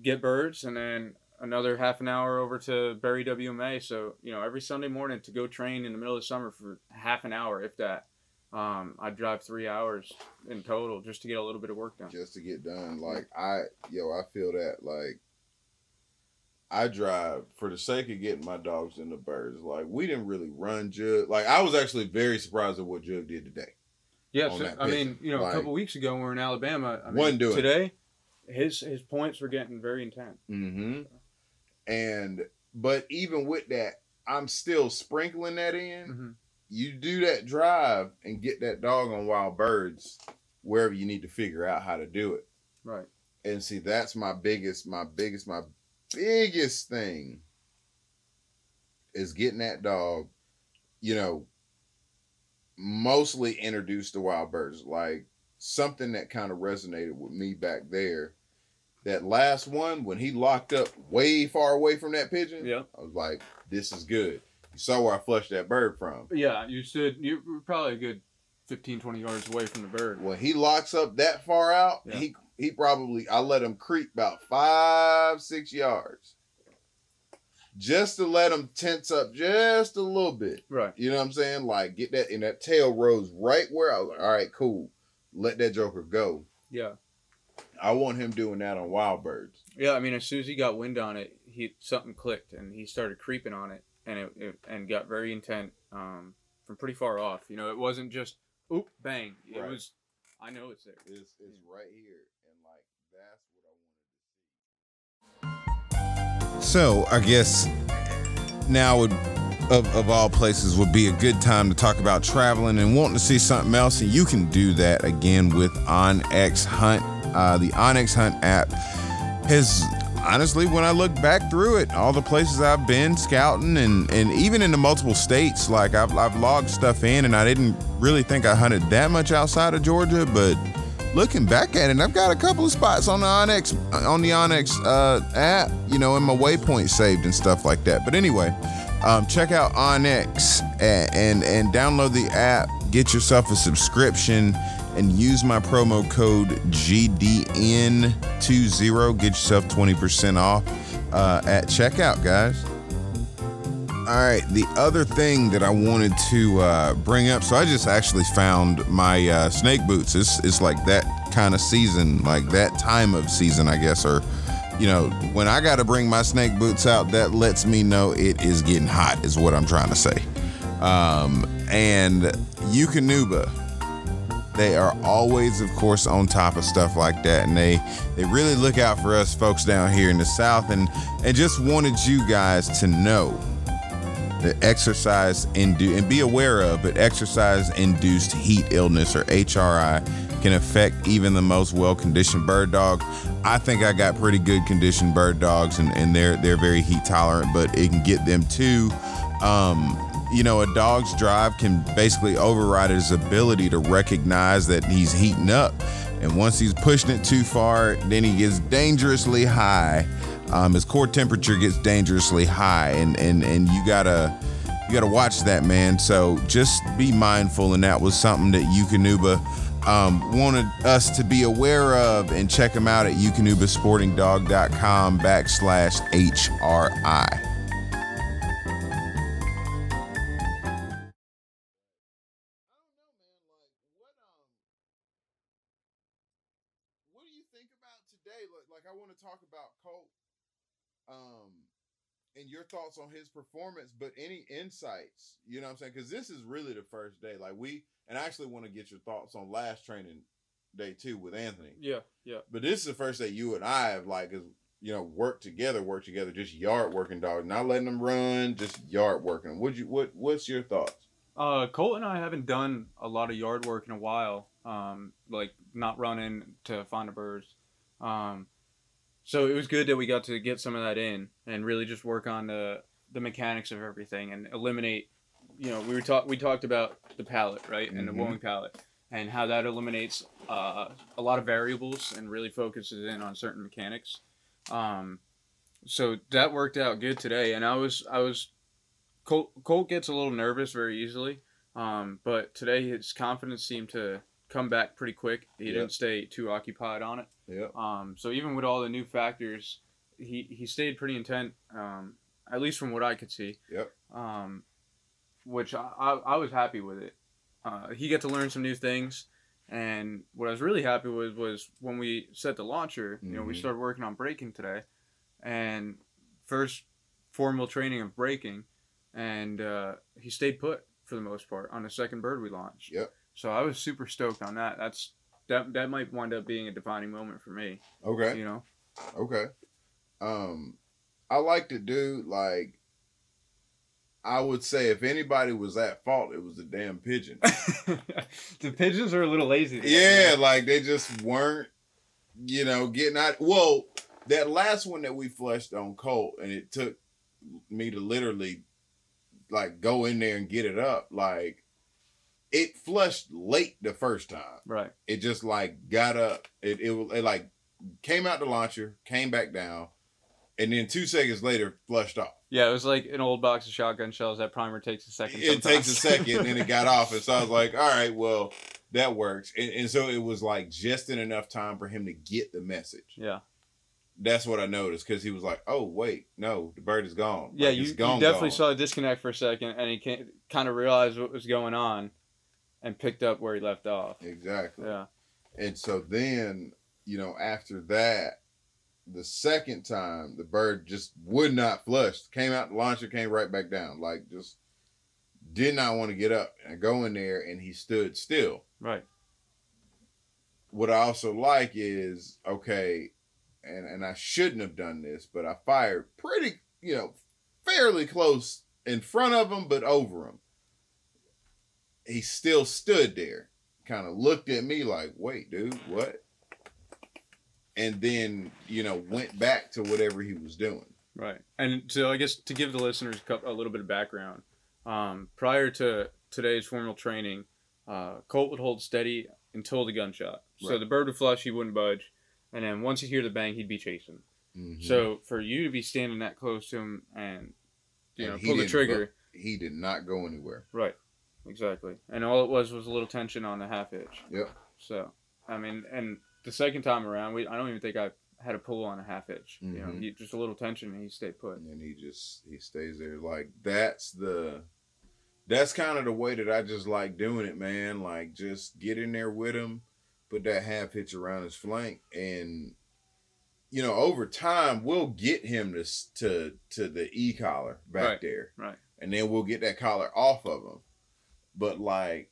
get birds, and then another half an hour over to Berry WMA. So you know every Sunday morning to go train in the middle of summer for half an hour, if that. Um, I drive three hours in total just to get a little bit of work done. Just to get done. Like I yo, I feel that like I drive for the sake of getting my dogs and the birds. Like we didn't really run Jug. Like I was actually very surprised at what Jug did today. Yeah, so, I mean, you know, Like- a couple weeks ago when we were in Alabama, I mean, Wasn't doing it. today, his his points were getting very intense. Mm-hmm. And but even with that, I'm still sprinkling that in. hmm You do that drive and get that dog on wild birds wherever you need to figure out how to do it. Right. And see, that's my biggest, my biggest, my biggest thing is getting that dog, you know, mostly introduced to wild birds. Like something that kind of resonated with me back there. That last one, when he locked up way far away from that pigeon, Yeah. I was like, this is good. You saw where I flushed that bird from. Yeah, you stood. You were probably a good 15, 20 yards away from the bird. When he locks up that far out, Yeah. he he probably I let him creep about five, six yards. Just to let him tense up just a little bit. Right. You know what I'm saying? Like get that and that tail rose right where I was like, all right, cool. Let that joker go. Yeah. I want him doing that on wild birds. Yeah. I mean, as soon as he got wind on it, he something clicked and he started creeping on it, and it, it and got very intent um, from pretty far off. You know, it wasn't just oop bang. It Right. was. I know it's there. It's it's right here. And like that's what I wanted to see. So I guess now would of, of all places would be a good time to talk about traveling and wanting to see something else and you can do that again with onx hunt uh, the onx hunt app has honestly when i look back through it all the places i've been scouting and, and even in the multiple states like I've, I've logged stuff in and i didn't really think i hunted that much outside of georgia but looking back at it, I've got a couple of spots on the onX on the onX uh, app, you know, in my waypoint saved and stuff like that. But anyway, um, check out onX and, and and download the app. Get yourself a subscription and use my promo code GDN20. Get yourself 20% off uh, at checkout, guys. All right, the other thing that I wanted to uh, bring up, so I just actually found my uh, snake boots. It's, it's like that kind of season, like that time of season, I guess, or, you know, when I got to bring my snake boots out, that lets me know it is getting hot, is what I'm trying to say. Um, and Eukanuba, they are always, of course, on top of stuff like that, and they they really look out for us folks down here in the South, and and just wanted you guys to know the exercise indu- and be aware of, but exercise induced heat illness or HRI can affect even the most well conditioned bird dog. I think I got pretty good conditioned bird dogs and, and they're they're very heat tolerant, but it can get them too. Um, you know, a dog's drive can basically override his ability to recognize that he's heating up. And once he's pushing it too far, then he gets dangerously high. Um, his core temperature gets dangerously high, and and and you gotta you gotta watch that, man. So just be mindful, and that was something that Eukanuba um, wanted us to be aware of, and check him out at eukanubasportingdog.com backslash HRI. And your thoughts on his performance, but any insights, you know what I'm saying? Because this is really the first day. Like we, and I actually want to get your thoughts on last training day too with Anthony. Yeah. Yeah. But this is the first day you and I have like, is you know, work together, work together, just yard working dogs, not letting them run, just yard working. Would you? What? What's your thoughts? Uh, Colt and I haven't done a lot of yard work in a while. Um, like not running to find the birds. Um, so it was good that we got to get some of that in and really just work on the the mechanics of everything and eliminate. You know, we were talk we talked about the pallet right and the Mhm. wooing pallet and how that eliminates uh, a lot of variables and really focuses in on certain mechanics. Um, so that worked out good today, and I was I was Colt, Colt gets a little nervous very easily, um, but today his confidence seemed to come back pretty quick. He didn't stay too occupied on it. Yeah. Um, so even with all the new factors, he, he stayed pretty intent, um, at least from what I could see. Yep. Um, which I, I, I was happy with it. Uh, he got to learn some new things. And what I was really happy with was when we set the launcher, you know, we Mhm. started working on breaking today. And first formal training of breaking. And uh, he stayed put for the most part on the second bird we launched. Yep. So I was super stoked on that. That's that that might wind up being a defining moment for me. Okay. You know. Okay. Um, I like to do like. I would say if anybody was at fault, it was the damn pigeon. the pigeons are a little lazy. yeah, like they just weren't, you know, getting out. Well, that last one that we flushed on Colt, and it took me to literally, like, go in there and get it up. Like, it flushed late the first time. Right. It just like got up. It it, it like came out the launcher, came back down, and then two seconds later flushed off. Yeah, it was like an old box of shotgun shells. That primer takes a second. It takes a second, and it got off, and so I was like, "All right, well, that works." And, and so it was like just in enough time for him to get the message. yeah. That's what I noticed because he was like, "Oh wait, no, the bird is gone." Yeah, Like, you, it's you gone, definitely gone. saw a disconnect for a second, and he kind of realized what was going on, and picked up where he left off. exactly. Yeah. And so then, you know, after that, the second time the bird just would not flush. Came out the launcher, came right back down. Like just did not want to get up and go in there and he stood still. Right. What I also like is okay, and, and I shouldn't have done this, but I fired pretty, you know, fairly close in front of him, but over him. He still stood there, kind of looked at me like, wait, dude, what? And then, you know, went back to whatever he was doing. Right. And so I guess to give the listeners a little bit of background, um, prior to today's formal training, uh, Colt would hold steady until the gunshot. So the bird would flush, he wouldn't budge, and then once you hear the bang, he'd be chasing. Mhm. So for you to be standing that close to him and you And know pull the trigger, he did not go anywhere. right? Exactly. And all it was was a little tension on the half hitch. Yep. So I mean, and the second time around, we I don't even think I had a pull on a half hitch. You know, Mhm. he, just a little tension and he stayed put. and he just he stays there like that's the that's kind of the way that i just like doing it man like just get in there with him put that half hitch around his flank and you know over time we'll get him to to to the e collar back Right, there right. and then we'll get that collar off of him but like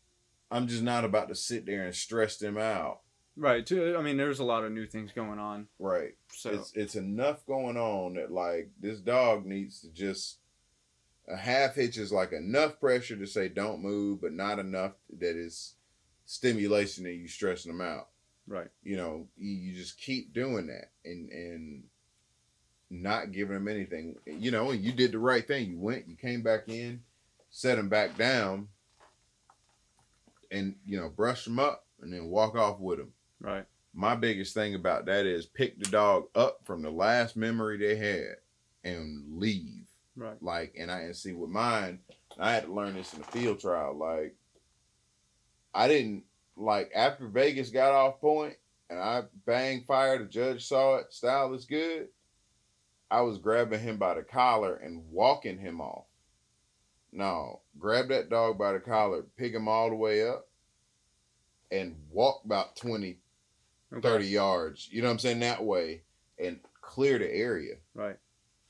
i'm just not about to sit there and stress them out Right. Too. I mean, there's a lot of new things going on. right So it's it's enough going on that like this dog needs to just a half hitch is like enough pressure to say don't move, but not enough that is stimulation that you stressing them out. right. You know, you, you just keep doing that and and not giving them anything. You know, and you did the right thing. You went, you came back in, set them back down, and you know, brush them up, and then walk off with them Right. my biggest thing about that is pick the dog up from the last memory they had and leave. Right. Like, and I and see with mine, I had to learn this in the field trial. Like, I didn't like after Vegas got off point and I bang fire. The judge saw it. Style is good. I was grabbing him by the collar and walking him off. No, grab that dog by the collar, pick him all the way up, and walk about 20, Okay. 30 yards, you know what I'm saying, that way, and clear the area. Right.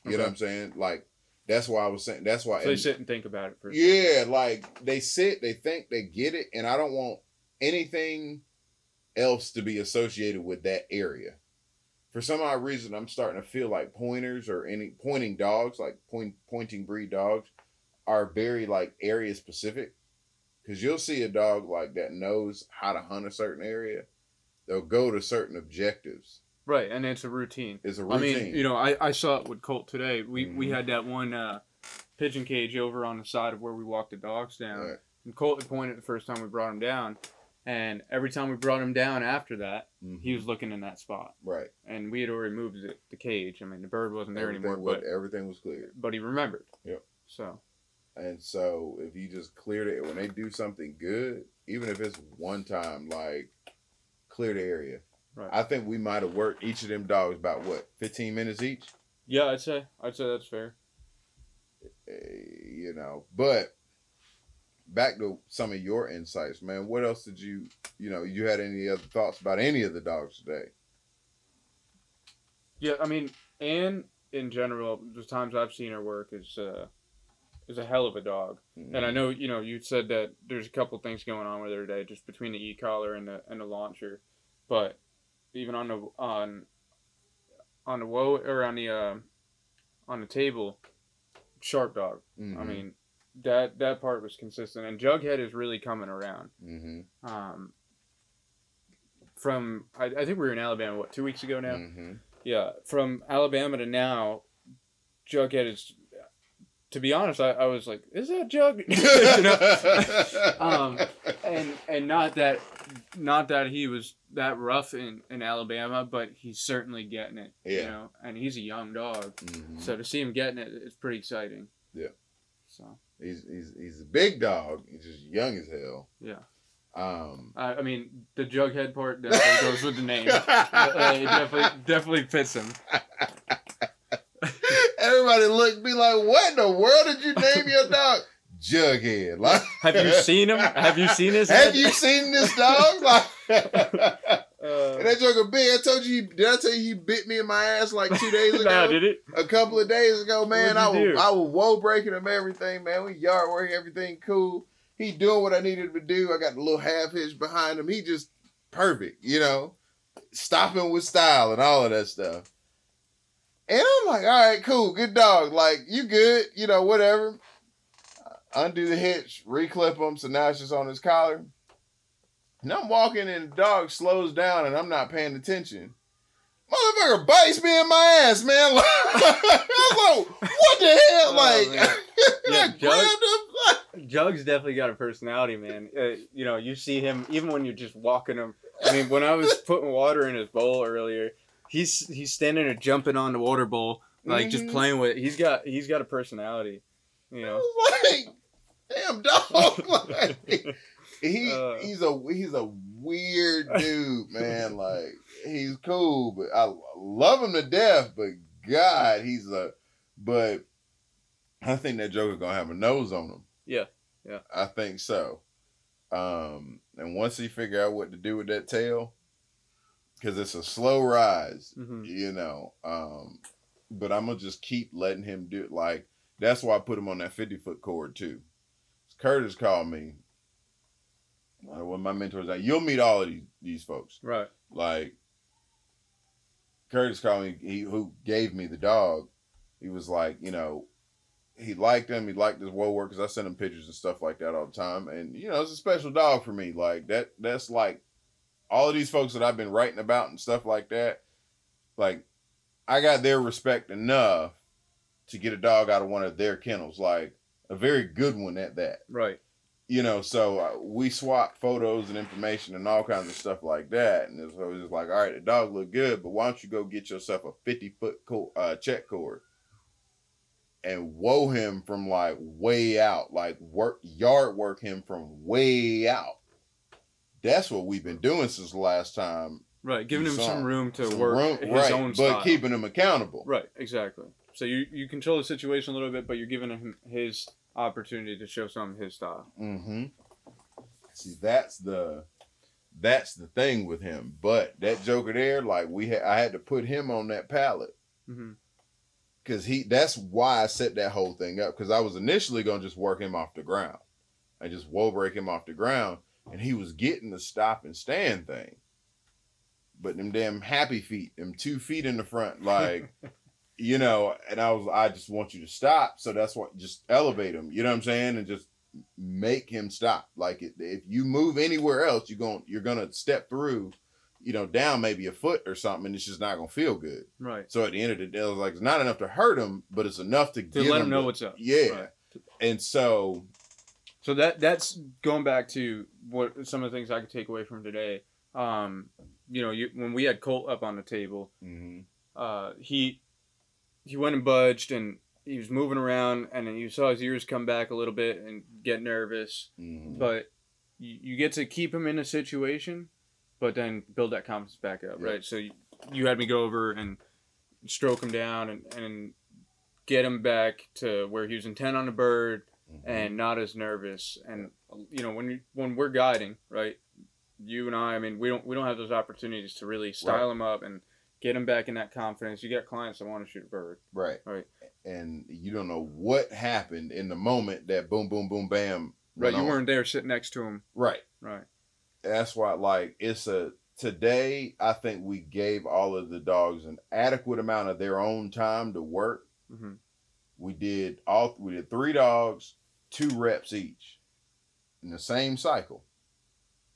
You know what I'm saying? Like, that's why I was saying, that's why. So they and- sit and think about it for. yeah, like they sit, they think, they get it, and I don't want anything else to be associated with that area. For some odd reason, I'm starting to feel like pointers or any pointing dogs, like point pointing breed dogs, are very like area specific. Because you'll see a dog like that knows how to hunt a certain area, they'll go to certain objectives. Right, and it's a routine. It's a I routine. mean, you know, I, I saw it with Colt today. We we Mhm. had that one uh, pigeon cage over on the side of where we walked the dogs down. Right. And Colt had pointed the first time we brought him down, and every time we brought him down after that, Mhm. he was looking in that spot. right. And we had already moved the, the cage. I mean, the bird wasn't there Everything, anymore, was, but everything was clear. but he remembered. Yep. So And so if you just clear it when they do something good, even if it's one time, like clear the area. Right. I think we might have worked each of them dogs about what, fifteen minutes each? yeah, I'd say I'd say that's fair. Eh, you know. But back to some of your insights, man. What else did you you know, you had any other thoughts about any of the dogs today? Yeah, I mean, Anne in general, the times I've seen her work is uh, is a hell of a dog. Mhm. And I know you know you said that there's a couple things going on with her today, just between the e collar and the and the launcher, but even on the on on the whoa or on the uh, on the table, sharp dog. I Mhm. mean, that that part was consistent, and Jughead is really coming around. Mhm. Um, from I, I think we were in Alabama what two weeks ago now. Mhm. Yeah, from Alabama to now, Jughead is. To be honest, I, I was like, "Is that Jug?" Um, and and not that, not that he was that rough in, in Alabama, but he's certainly getting it. Yeah. You know, and he's a young dog, Mhm. so to see him getting it, it's pretty exciting. Yeah. So He's he's he's a big dog. He's just young as hell. yeah, Um. I, I mean the Jughead part definitely goes with the name. Uh, it definitely definitely fits him. Everybody look be like, what in the world did you name your dog? Jughead. Like, Have you seen him? Have you seen his? Have head? you seen this dog? Like, Uh, and that joker big. I told you. Did I tell you he bit me in my ass like two days ago? nah, did it? a couple of days ago, man. I was do? I was whoa breaking him everything, man. We yard working everything cool. He doing what I needed to do. I got the little half hitch behind him. He just perfect, you know, stopping with style and all of that stuff. And I'm like, all right, cool, good dog. Like you good, you know, whatever. Undo the hitch, reclip him, so now it's just on his collar. And I'm walking and the dog slows down and I'm not paying attention. Motherfucker bites me in my ass, man. Like, I was like, what the hell? Oh, like, Yeah, I grabbed him. Jug's definitely got a personality, man. Uh, you know, you see him even when you're just walking him. I mean, when I was putting water in his bowl earlier, he's he's standing there jumping on the water bowl, like just Mhm. playing with. It. He's got he's got a personality. You know. like, damn dog. Like, he Uh. he's a he's a weird dude, man. Like he's cool, but I love him to death. But God, he's a but I think that Joker gonna have a nose on him. Yeah, yeah. I think so. Um, and once he figure out what to do with that tail, because it's a slow rise, hmm you know. Um, but I'm gonna just keep letting him do it. Like that's why I put him on that 50 foot cord too. Curtis called me. Uh, one of my mentors, like, you'll meet all of these these folks. Right. Like Curtis called me, he who gave me the dog. He was like, you know, he liked him. He liked his whoa work because I sent him pictures and stuff like that all the time. And you know, it's a special dog for me. Like that. That's like all of these folks that I've been writing about and stuff like that. Like I got their respect enough to get a dog out of one of their kennels. Like a very good one at that Right. you know, so uh, we swapped photos and information and all kinds of stuff like that. And it was, it was just like, all right, the dog look good, but why don't you go get yourself a 50 foot co- uh, check cord and whoa him from like way out, like work yard work him from way out. That's what we've been doing since the last time. Right. Giving him some room to Some work room- his right, own but keeping him accountable. Right. Exactly. So you you control the situation a little bit, but you're giving him his opportunity to show some of his style. Mm-hmm. See, that's the that's the thing with him. But that Joker there, like we had, I had to put him on that pallet because he. That's why I set that whole thing up because I was initially gonna just work him off the ground. and just whoa break him off the ground, and he was getting the stop and stand thing. But them damn happy feet, them two feet in the front, like. you know, and I was, I just want you to stop. So that's what, just elevate him. You know what I'm saying? And just make him stop. Like it, if you move anywhere else, you're going, you're gonna step through, you know, down maybe a foot or something, and it's just not gonna feel good. Right. So at the end of the day, I was like, it's not enough to hurt him, but it's enough to, To give let him know the- what's up. Yeah. Right. And so, So that that's going back to what some of the things I could take away from today. Um, you know, you when we had Colt up on the table, mhm, uh, he he went and budged and he was moving around and then you saw his ears come back a little bit and get nervous. mhm. But you, you get to keep him in a situation, but then build that confidence back up, right? So you, you had me go over and stroke him down and, and get him back to where he was intent on the bird Mhm. and not as nervous. And you know, when you, when we're guiding, right? You and I, I mean, we don't we don't have those opportunities to really style Right. him up and get them back in that confidence. You got clients that want to shoot a bird. right, Right. and you don't know what happened in the moment that boom, boom, boom, bam. Right, you on. weren't there sitting next to him. right. Right. That's why, like, it's a today. I think we gave all of the dogs an adequate amount of their own time to work. hmm We did all. We did three dogs, two reps each, in the same cycle.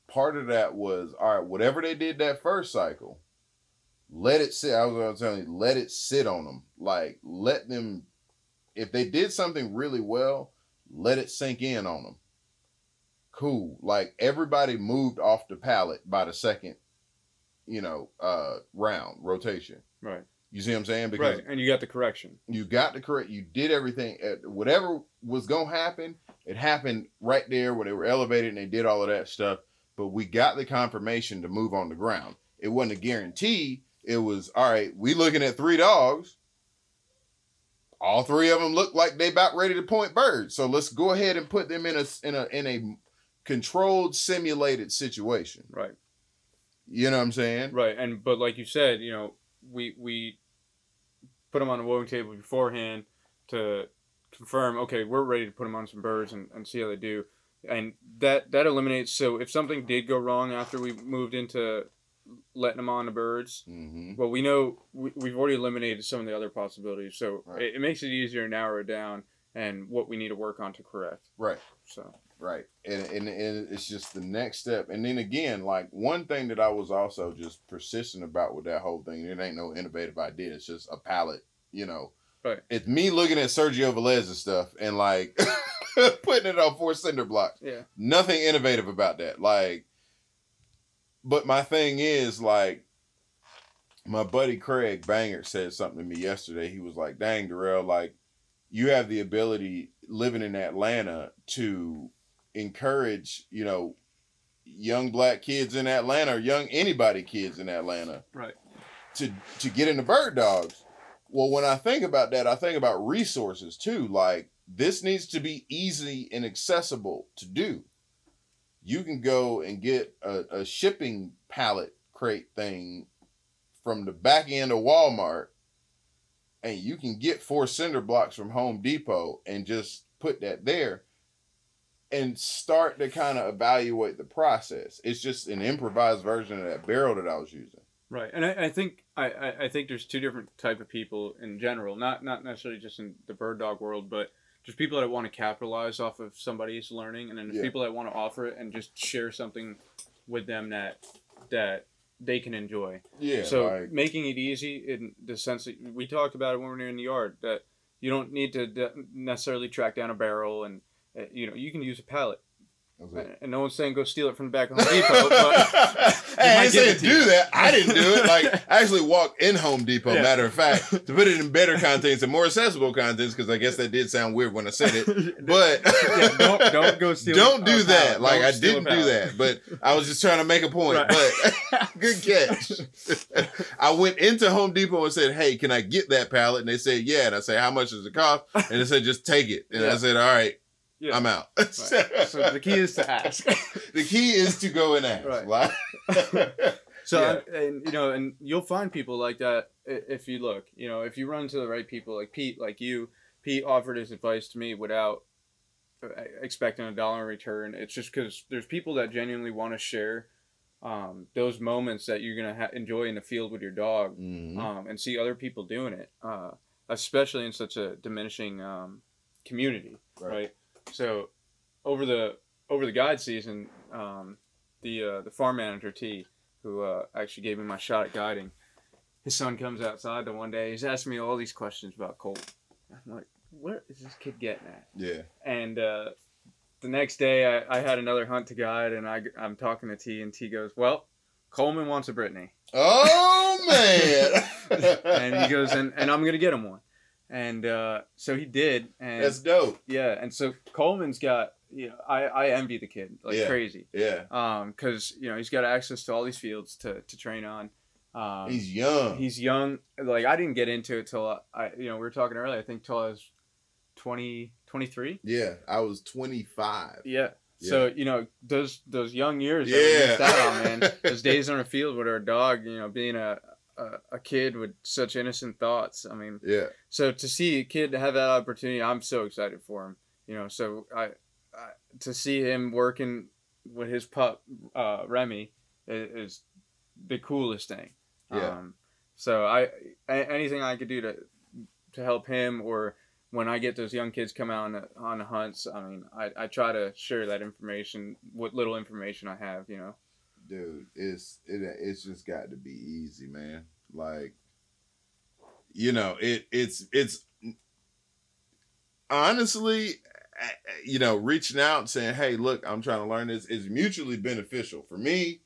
Part of that was all right. Whatever they did that first cycle, let it sit. I was going to tell you, let it sit on them. Like, let them. If they did something really well, let it sink in on them. Cool. Like everybody moved off the pallet by the second, you know, uh round rotation. Right. You see what I'm saying? Because Right. And you got the correction. you got the correct. You did everything. uh, Whatever was gonna happen, it happened right there where they were elevated and they did all of that stuff. But we got the confirmation to move on the ground. It wasn't a guarantee. It was all right. We looking at three dogs. All three of them look like they about ready to point birds. So let's go ahead and put them in a in a in a controlled, simulated situation. Right. You know what I'm saying? Right. And but like you said, you know, we we put them on the weighing table beforehand to confirm. Okay, we're ready to put them on some birds and, and see how they do. And that that eliminates. So if something did go wrong after we moved into letting them on the birds, Mm-hmm. well, we know we, we've already eliminated some of the other possibilities. So Right. it, it makes it easier to narrow it down and what we need to work on to correct. Right. So Right. And, and and it's just the next step. And then again, like one thing that I was also just persistent about with that whole thing, it ain't no innovative idea. It's just a pallet, you know. Right. It's me looking at Sergio Velez and stuff and like putting it on four cinder blocks. yeah. Nothing innovative about that. Like but my thing is like my buddy Craig Banger said something to me yesterday. He was like, dang, Darrell, like you have the ability living in Atlanta to encourage, you know, young black kids in Atlanta or young anybody kids in Atlanta Right. to to get into bird dogs. Well, when I think about that, I think about resources too. Like this needs to be easy and accessible to do. You can go and get a, a shipping pallet crate thing from the back end of Walmart, and you can get four cinder blocks from Home Depot and just put that there and start to kind of evaluate the process. It's just an improvised version of that barrel that I was using. Right, and I, I think I, I, think there's two different type of people in general, not not necessarily just in the bird dog world, but just people that want to capitalize off of somebody's learning, and then there's Yeah. people that want to offer it and just share something with them that that they can enjoy. Yeah. so like, making it easy in the sense that we talked about it when we were in the yard that you don't need to necessarily track down a barrel and Uh, you know you can use a pallet that's and no one's saying go steal it from the back of Home Depot but hey, I might didn't say it to do you. that. I didn't do it. Like I actually walked in Home Depot. Yeah. Matter of fact, to put it in better contents and more accessible contents, because I guess that did sound weird when I said it. But yeah, don't don't go steal. Don't a do pallet. that. Like Don't I didn't do that, but I was just trying to make a point. Right. But good catch. I went into Home Depot and said, "Hey, can I get that pallet?" And they said, "Yeah." And I said, "How much does it cost?" And they said, "Just take it." And I said, "All right, Yeah. I'm out." Right. So the key is to ask. the key is to go and ask. Right. Like- So Yeah. and you know, and you'll find people like that if you look. You know, if you run to the right people, like Pete, like you. Pete offered his advice to me without uh, expecting a dollar in return. It's just because there's people that genuinely want to share um, those moments that you're gonna ha- enjoy in the field with your dog, Mhm. um, and see other people doing it, uh, especially in such a diminishing um, community, Right. right. So over the over the guide season, um, the uh, the farm manager T, who uh, actually gave me my shot at guiding, his son comes outside the one day. He's asking me all these questions about Colt. I'm like, what is this kid getting at? Yeah. And uh, the next day, I, I had another hunt to guide, and I, I'm talking to T, and T goes, "Well, Coleman wants a Brittany," Oh man. and he goes, "and, and I'm gonna get him one." And uh, so he did, and That's dope. yeah, and so Coleman's got, you know, I, I envy the kid like Yeah. crazy, Yeah. um, because you know he's got access to all these fields to, to train on. Um, He's young. he's young. Like I didn't get into it till I, you know, we were talking earlier. I think till I was 20, 23. yeah. I was 25. Yeah. So you know those those young years Yeah. we missed out on, man. Those days on the field with our dog, you know, being a a, a kid with such innocent thoughts. I mean, Yeah. so to see a kid have that opportunity, I'm so excited for him. You know, so I, I to see him working with his pup uh, Remy is, is the coolest thing. Yeah. Um, so I a- anything I could do to to help him or when I get those young kids come out on the, on the hunts, I mean, I, I try to share that information, what little information I have, you know. Dude, it's it it's just got to be easy, man. Like, you know, it it's it's honestly, you know, reaching out and saying, "Hey, look, I'm trying to learn this." is mutually beneficial for me.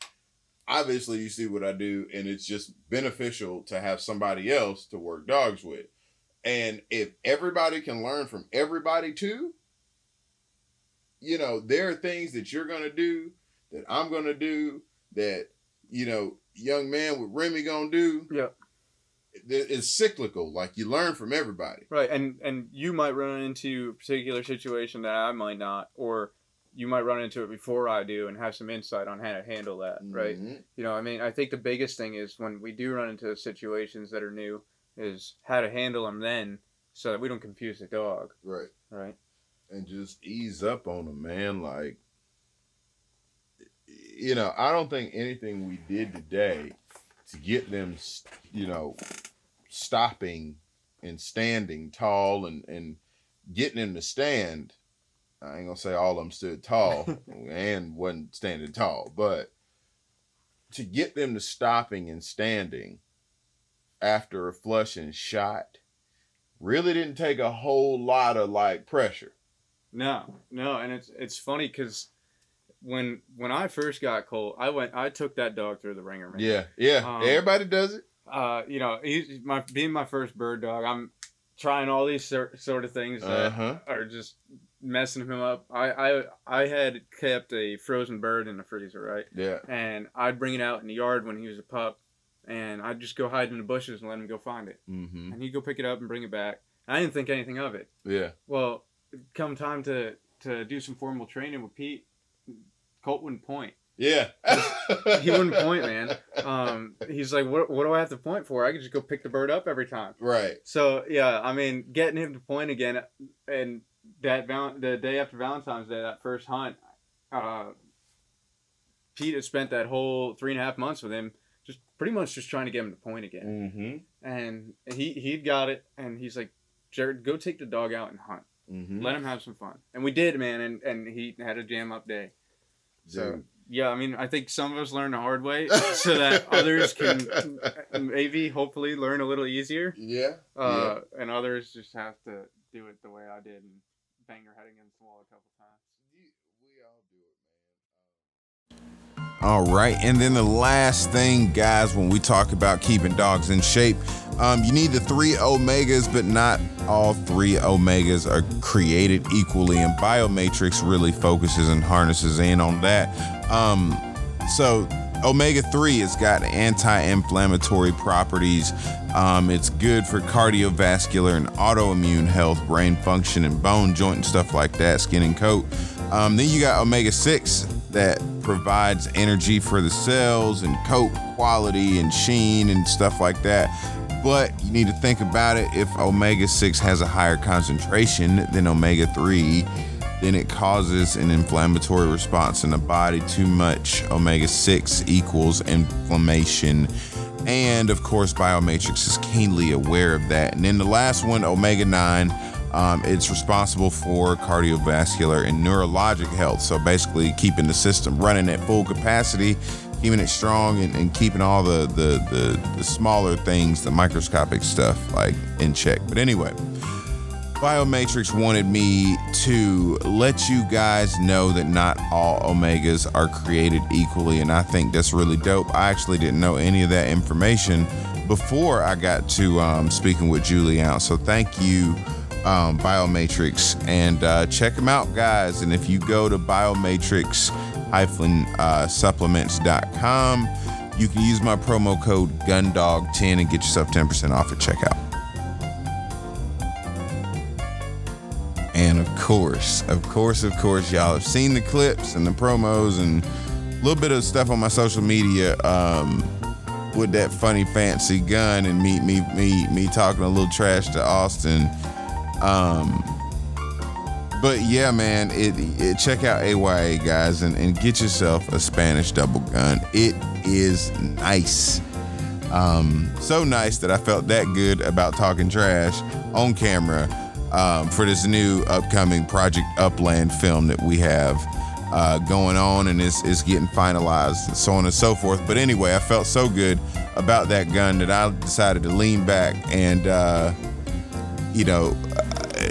Obviously, you see what I do, and it's just beneficial to have somebody else to work dogs with. And if everybody can learn from everybody too, you know, there are things that you're gonna do that I'm gonna do that you know, young man with Remy gonna do. Yeah. It's cyclical. Like you learn from everybody. Right, and and you might run into a particular situation that I might not, or you might run into it before I do and have some insight on how to handle that. Right. Mhm. You know, I mean, I think the biggest thing is when we do run into situations that are new, is how to handle them then, so that we don't confuse the dog. Right. Right. And just ease up on them, man. Like, you know, I don't think anything we did today to get them, you know, stopping and standing tall and and getting them to stand. I ain't gonna say all of them stood tall and wasn't standing tall, but to get them to stopping and standing after a flush and shot really didn't take a whole lot of like pressure. No, no, and it's it's funny because when when I first got Colt, I went I took that dog through the ringer, man. Yeah, yeah. Um, Everybody does it. Uh, you know, he's my being my first bird dog. I'm trying all these sor- sort of things that Uh huh. are just messing him up. I, I I had kept a frozen bird in the freezer, right? Yeah. And I'd bring it out in the yard when he was a pup, and I'd just go hide in the bushes and let him go find it. Mm-hmm. And he'd go pick it up and bring it back. I didn't think anything of it. Yeah. Well, come time to to do some formal training with Pete, Colt wouldn't point. Yeah. He wouldn't point, man. Um, he's like, what, what do I have to point for? I could just go pick the bird up every time. Right. So yeah, I mean, getting him to point again, and that val- the day after Valentine's Day, that first hunt, uh, Pete had spent that whole three and a half months with him, just pretty much just trying to get him to point again, Mm-hmm. and he he'd got it, and he's like, Jared, go take the dog out and hunt, Mm-hmm. let him have some fun, and we did, man, and and he had a jam up day. So yeah, I mean, I think some of us learn the hard way, so that others can maybe hopefully learn a little easier. yeah. Uh, and others just have to do it the way I did and bang your head against the wall a couple times. All right, and then the last thing, guys, when we talk about keeping dogs in shape, um, you need the three omegas, but not all three omegas are created equally, and Biomatrix really focuses and harnesses in on that. Um, so, omega 3 has got anti inflammatory properties. Um, it's good for cardiovascular and autoimmune health, brain function, and bone, joint, and stuff like that, skin and coat. Um, then you got omega 6 that provides energy for the cells and coat quality and sheen and stuff like that. But you need to think about it if omega 6 has a higher concentration than omega 3, then it causes an inflammatory response in the body. Too much omega 6 equals inflammation. And of course, Biomatrix is keenly aware of that. And then the last one, omega 9. Um, it's responsible for cardiovascular and neurologic health. So basically, keeping the system running at full capacity, keeping it strong, and, and keeping all the, the the the smaller things, the microscopic stuff, like in check. But anyway, Biomatrix wanted me to let you guys know that not all omegas are created equally, and I think that's really dope. I actually didn't know any of that information before I got to um, speaking with Julie out. So thank you, um, Biomatrix, and uh, check them out, guys. And if you go to biomatrix-supplements.com, you can use my promo code GUNDOG10 and get yourself 10% off at checkout. And of course, of course, of course, y'all have seen the clips and the promos and a little bit of stuff on my social media. Um, with that funny fancy gun and me me me me talking a little trash to Austin. Um, but yeah, man, it, it check out AYA guys and, and get yourself a Spanish double gun. It is nice. Um, so nice that I felt that good about talking trash on camera um, for this new upcoming Project Upland film that we have uh, going on and it's, it's getting finalized and so on and so forth. But anyway, I felt so good about that gun that I decided to lean back and, uh, you know,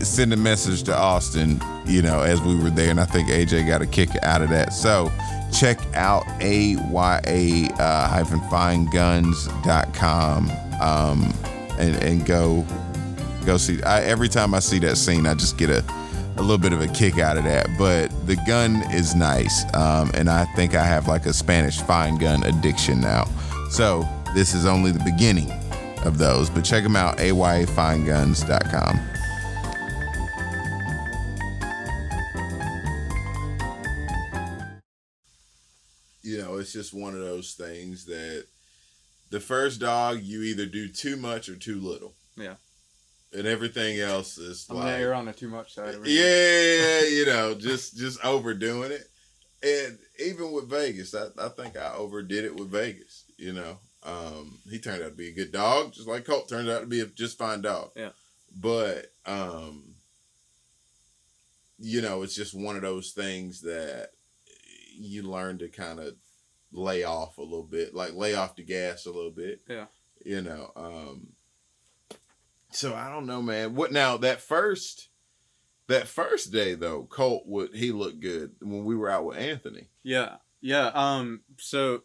send a message to Austin, you know, as we were there. And I think AJ got a kick out of that. So check out ayafineguns.com um, and, and go go see. I, every time I see that scene, I just get a, a little bit of a kick out of that. But the gun is nice, um, and I think I have like a Spanish fine gun addiction now. So this is only the beginning of those. But check them out, ayafineguns.com. just one of those things that the first dog you either do too much or too little. Yeah. And everything else is I'm like there on the too much side. Of it. yeah, you know, just just overdoing it. And even with Vegas, I, I think I overdid it with Vegas. You know, um, he turned out to be a good dog, just like Colt turned out to be a just fine dog. Yeah. But um, you know, it's just one of those things that you learn to kind of lay off a little bit, like lay off the gas a little bit. Yeah. You know, um, so I don't know, man. What now? That first, that first day though, Colt would he looked good when we were out with Anthony. Yeah, yeah. Um, so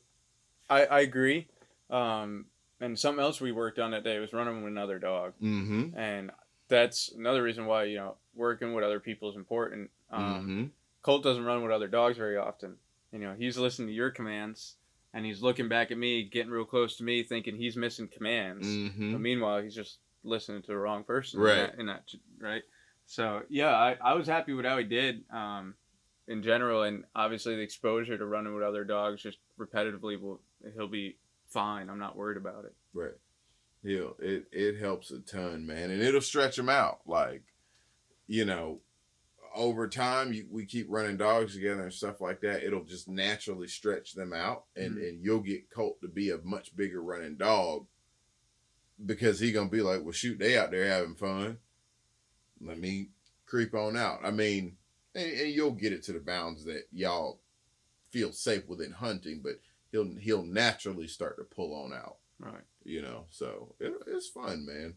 I I agree. Um, and something else we worked on that day was running with another dog, Mm-hmm. and that's another reason why you know working with other people is important. Um, mm-hmm. Colt doesn't run with other dogs very often. You know, he's listening to your commands, and he's looking back at me, getting real close to me, thinking he's missing commands. Mm-hmm. But meanwhile, he's just listening to the wrong person. Right. In that, in that right. So yeah, I, I was happy with how he did. Um, in general, and obviously the exposure to running with other dogs just repetitively will he'll be fine. I'm not worried about it. Right. He'll it it helps a ton, man, and it'll stretch him out. Like, you know, over time, you, we keep running dogs together and stuff like that. It'll just naturally stretch them out, and Mhm. and you'll get Colt to be a much bigger running dog because he gonna be like, well, shoot, they out there having fun. Let me creep on out. I mean, and, and you'll get it to the bounds that y'all feel safe within hunting, but he'll he'll naturally start to pull on out Right. you know so it, it's fun man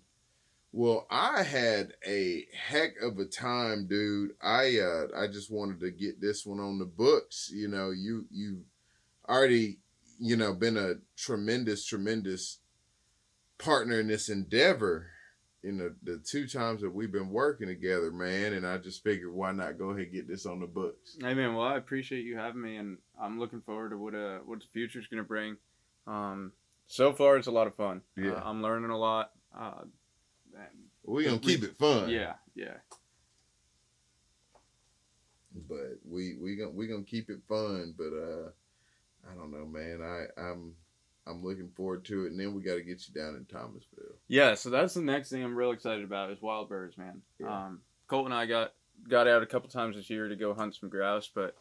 well i had a heck of a time dude i uh i just wanted to get this one on the books you know you you already you know been a tremendous tremendous partner in this endeavor in the, the two times that we've been working together man and i just figured why not go ahead and get this on the books Hey man, well I appreciate you having me, and I'm looking forward to what uh what the future's gonna bring. Um, so far it's a lot of fun. Yeah. Uh, I'm learning a lot. Uh, and we're gonna keep it fun yeah, yeah. but we we gonna we gonna keep it fun. But uh, I don't know, man. I I'm I'm looking forward to it, and then we got to get you down in Thomasville. Yeah, so that's the next thing I'm real excited about is wild birds, man. Yeah. Um, Colt and I got got out a couple times this year to go hunt some grouse, but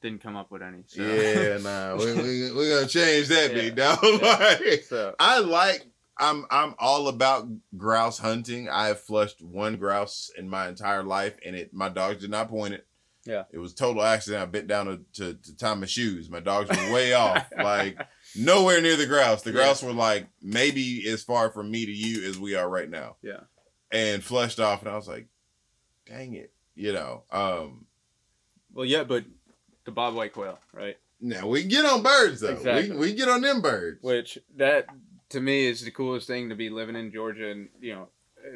didn't come up with any. So. Yeah, nah, we we we're gonna change that, Yeah. big dog. Yeah. Like, So I like. I'm I'm all about grouse hunting. I have flushed one grouse in my entire life, and it my dogs did not point it. Yeah. it was total accident. I bit down to, to, to tie my shoes. My dogs were way off, like nowhere near the grouse. The Yeah. grouse were like maybe as far from me to you as we are right now. Yeah. and flushed off, and I was like, dang it, you know. Um, well, yeah, but the bob white quail, right? now we can get on birds though. Exactly. We we can get on them birds. Which that to me is the coolest thing to be living in Georgia, and you know,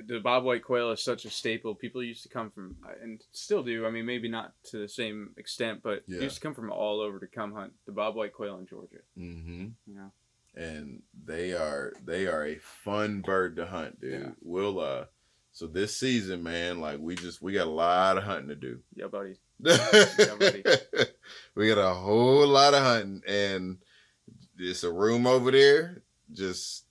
the bob white quail is such a staple. People used to come from, and still do. I mean, maybe not to the same extent, but Yeah. used to come from all over to come hunt the bob white quail in Georgia. Mm-hmm. You know, and they are they are a fun bird to hunt, dude. Yeah. We'll uh so this season, man, like we just we got a lot of hunting to do. yeah, buddy. we got a whole lot of hunting and it's a room over there just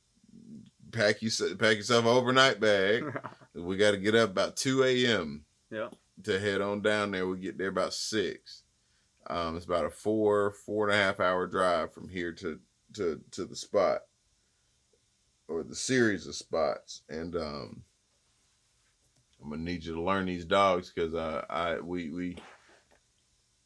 pack you pack yourself an overnight bag. we got to get up about two a.m. Yeah. To head on down there, we get there about six. Um, it's about a four four and a half hour drive from here to to to the spot or the series of spots, and um, I'm gonna need you to learn these dogs because uh, I we we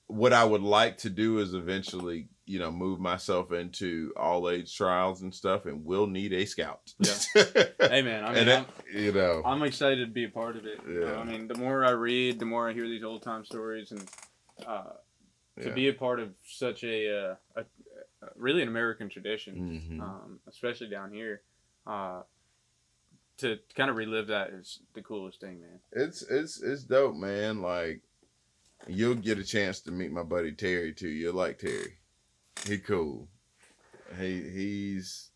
what I would like to do is eventually, you know, move myself into all age trials and stuff, and we'll need a scout. Yeah. hey man, I mean, you know, I'm excited to be a part of it. Yeah. I mean, the more I read, the more I hear these old time stories, and uh, to yeah. be a part of such a, uh, a, a really an American tradition, Mhm. um, especially down here, uh, to kind of relive that is the coolest thing, man. it's it's it's dope, man. Like you'll get a chance to meet my buddy Terry too. You'll like Terry. He cool. He he's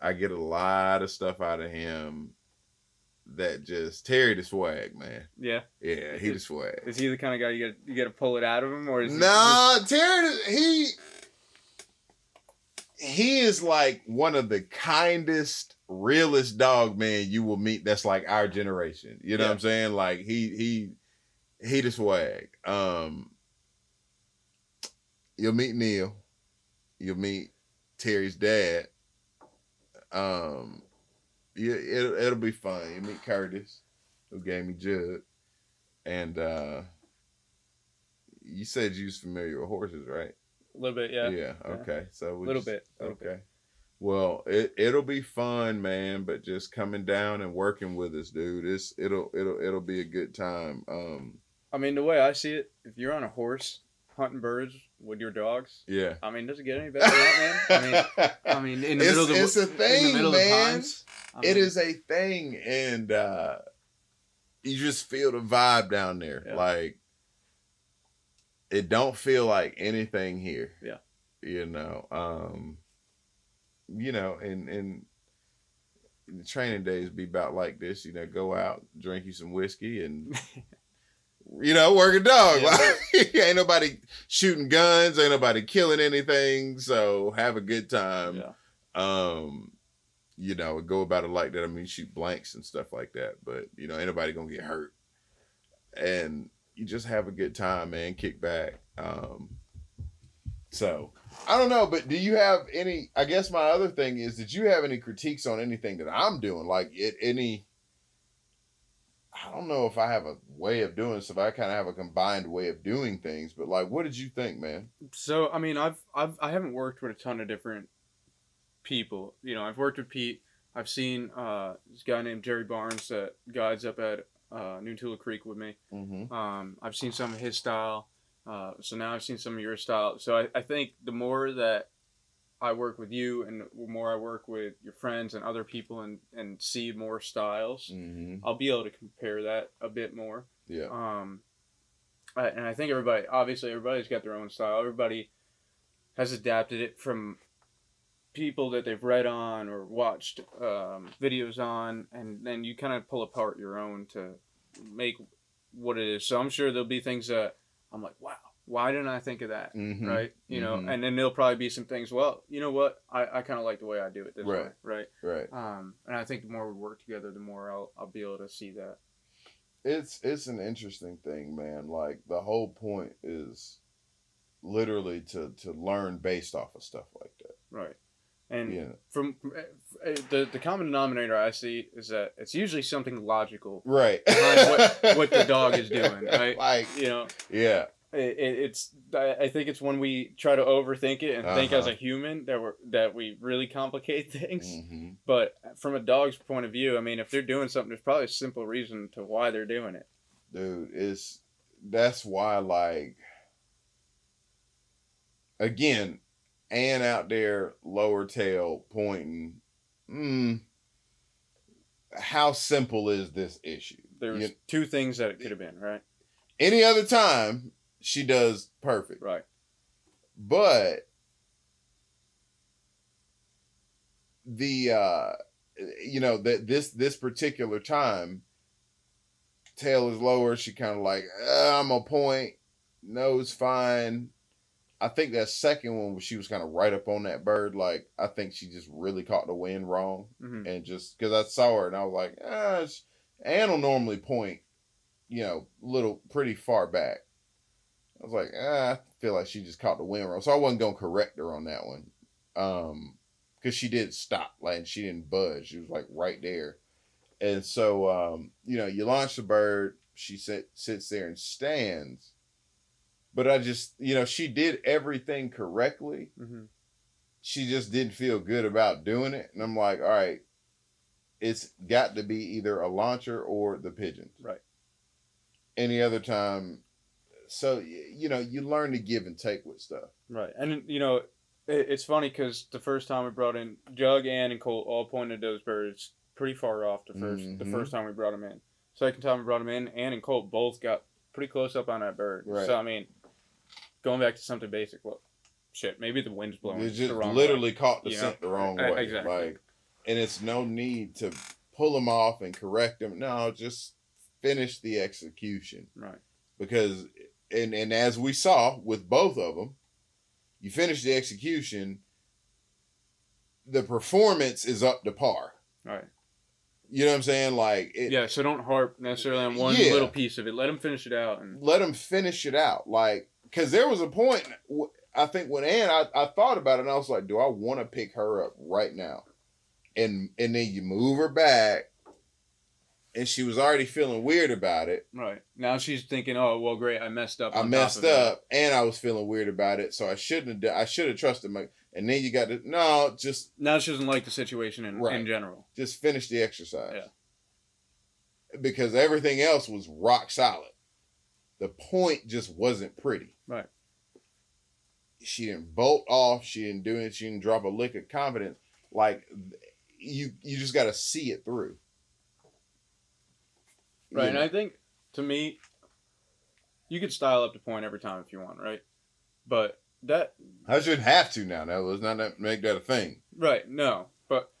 I get a lot of stuff out of him that just Terry the swag, man. Yeah, Yeah, he the swag. is he the kind of guy you got you got to pull it out of him, or is he Nah, Terry he he is like one of the kindest, realest dog man you will meet that's like our generation. You know what I'm saying? Like he he he the swag. Um you'll meet Neil. You'll meet Terry's dad. Um yeah, it'll it'll be fun. You meet Curtis, who gave me Judd. And uh you said you was familiar with horses, right? a little bit? Yeah, Yeah. Okay. So a little just- bit. little Okay. bit. Well, it it'll be fun, man. But just coming down and working with us, dude. It's it'll it'll it'll be a good time. Um. I mean, the way I see it, if you're on a horse hunting birds with your dogs, Yeah. I mean, does it get any better than that, man? I mean, I mean, in the it's, middle of the it's a thing, middle of the man. pines. I mean, is a thing, and uh you just feel the vibe down there. Yeah. Like it don't feel like anything here. Yeah. You know, um you know, and and the training days be about like this, you know, go out, drink you some whiskey and you know, work a dog. Yeah. Like, ain't nobody shooting guns, ain't nobody killing anything, so have a good time yeah. um you know go about it like that i mean shoot blanks and stuff like that but you know anybody gonna get hurt and you just have a good time man kick back um so i don't know but do you have any i guess my other thing is did you have any critiques on anything that i'm doing like it any i don't know if i have a way of doing this. stuff i kind of have a combined way of doing things but like what did you think man So I mean, I've I've I haven't worked with a ton of different people. You know, I've worked with Pete. I've seen uh, this guy named Jerry Barnes that guides up at uh, New Tula Creek with me. mm-hmm. Um, I've seen some of his style. Uh, so now I've seen some of your style. So I, I think the more that I work with you and the more I work with your friends and other people and, and see more styles, Mm-hmm. I'll be able to compare that a bit more. yeah Um, and I think everybody, obviously, everybody's got their own style. Everybody has adapted it from people that they've read on or watched um, videos on, and then you kind of pull apart your own to make what it is. So I'm sure there'll be things that I'm like, wow, why didn't I think of that? Mhm. Right? You know, Mhm. and then there'll probably be some things, well, you know what? I, I kind of like the way I do it this way. Right. Right. right Um, and I think the more we work together, the more I'll, I'll be able to see that. it's it's an interesting thing man like the whole point is literally to to learn based off of stuff like that Right. And yeah from uh, the the common denominator I see is that it's usually something logical. right what- what the dog is doing, right? like You know, yeah it, it, it's I I think it's when we try to overthink it and think as Uh-huh. a human that we're that we really complicate things. hmm But from a dog's point of view, I mean, if they're doing something, there's probably a simple reason to why they're doing it. dude it's that's why like again and out there lower tail pointing mm, how simple is this issue There's You- two things that it could have been, right? any other time she does perfect. Right. but the uh you know that this this particular time tail is lower. She kind of like uh, i'm a point. Nose fine. I think that second one, where she was kind of right up on that bird, like I think she just really caught the wind wrong, hmm and just because I saw her and I was like, ah, it's, Ann will normally point, you know, little pretty far back. I was like, ah, I feel like she just caught the wind wrong, so I wasn't gonna correct her on that one, um, because she did stop, like and she didn't budge. She was like right there, and so um, you know, you launch the bird, she sit, sits there and stands. But I just, you know, she did everything correctly. hmm She just didn't feel good about doing it. And I'm like, all right, it's got to be either a launcher or the pigeons. Right. Any other time. So, you know, you learn to give and take with stuff. Right, and you know, it, it's funny because the first time we brought in Jug, Ann, and Colt all pointed those birds pretty far off. The 1st the Mhm. first time we brought them in. Second time we brought them in, Ann and Colt both got pretty close up on that bird. Right. So I mean, going back to something basic, well, shit, maybe the wind's blowing. You just the literally way. caught the you know? scent the wrong way. exactly. Like, and it's no need to pull them off and correct them. No, just finish the execution. Right. because and and as we saw with both of them you finish the execution the performance is up to par Right. you know what i'm saying like it, Yeah. So don't harp necessarily on one Yeah. little piece of it. Let them finish it out. And let them finish it out like because there was a point I think when ann I, I thought about it and i was like do i want to pick her up right now and and then you move her back and she was already feeling weird about it right now she's thinking, oh well, great, I messed up. I messed of it." up and I was feeling weird about it, so I shouldn't have. done- I should have trusted my. And then you got to no, just Now she doesn't like the situation in, Right. in general. just finish the exercise. Yeah. Because everything else was rock solid. The point just wasn't pretty. Right. She didn't bolt off. She didn't do it. She didn't drop a lick of confidence. Like you, you just got to see it through. Right, and? I think to me, you could style up the point every time if you want, right? But that I shouldn't have to now. Now let's not that- make that a thing. right, no, but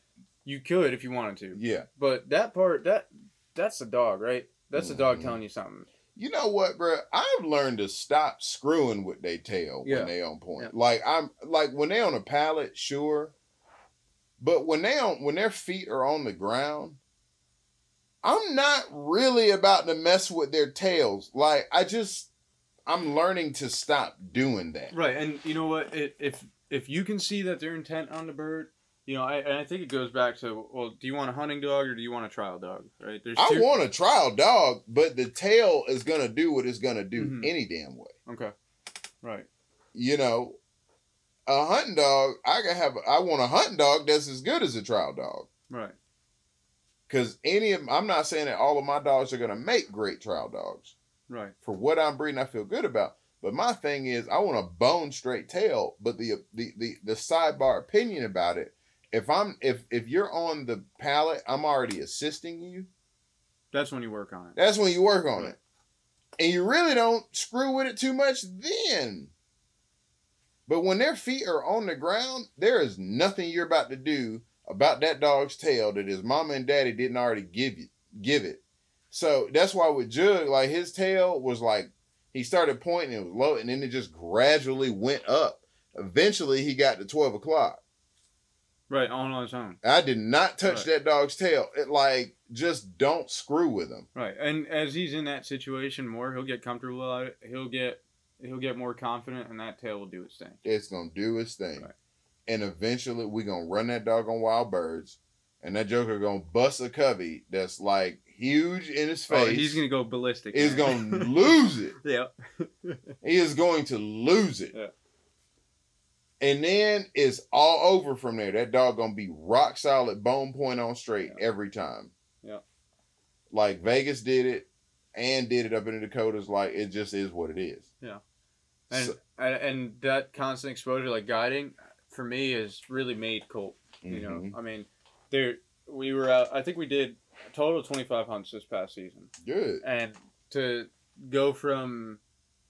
you could if you wanted to. Yeah. But that part, that that's the dog, right? That's the dog Mhm. telling you something. You know what, bro? I've learned to stop screwing with their tail Yeah. when they on point. Yeah. Like I'm like when they on a pallet, sure. But when they on when their feet are on the ground, I'm not really about to mess with their tails. Like I just I'm learning to stop doing that. Right, and you know what? It, if if you can see that they're intent on the bird, you know, I and I think it goes back to well, do you want a hunting dog or do you want a trial dog? Right? There's I two. want a trial dog, but the tail is gonna do what it's gonna do Mhm. any damn way. Okay. Right. you know, a hunting dog, I can have. I want a hunting dog that's as good as a trial dog. Right. Because any of, I'm not saying that all of my dogs are gonna make great trial dogs. Right. For what I'm breeding, I feel good about. But my thing is, I want a bone straight tail. But the the the the sidebar opinion about it, if I'm if if you're on the pallet, I'm already assisting you. That's when you work on it. That's when you work on it. And you really don't screw with it too much then. But when their feet are on the ground, there is nothing you're about to do about that dog's tail that his mama and daddy didn't already give you give it. So that's why with Jug, like his tail was like he started pointing, it was low, and then it just gradually went up. Eventually he got to twelve o'clock. Right. On on its own. I did not touch Right. that dog's tail. It like just don't screw with him. Right. And as he's in that situation more, he'll get comfortable at it. He'll get he'll get more confident, and that tail will do its thing. it's gonna do its thing. Right. And eventually we gonna run that dog on wild birds. And that joker gonna bust a covey that's like huge in his face. Oh, he's gonna go ballistic. He's man. gonna lose it. yeah. He is going to lose it. Yeah. And then it's all over from there. That dog gonna be rock solid, bone point on straight Yeah. every time. Yeah. Like Vegas did it and did it up in the Dakotas. Like it just is what it is. Yeah. And So- and, and that constant exposure, like guiding, for me, has really made Colt. You know, Mhm. I mean, there we were out. I think we did a total of twenty five hunts this past season, good. and to go from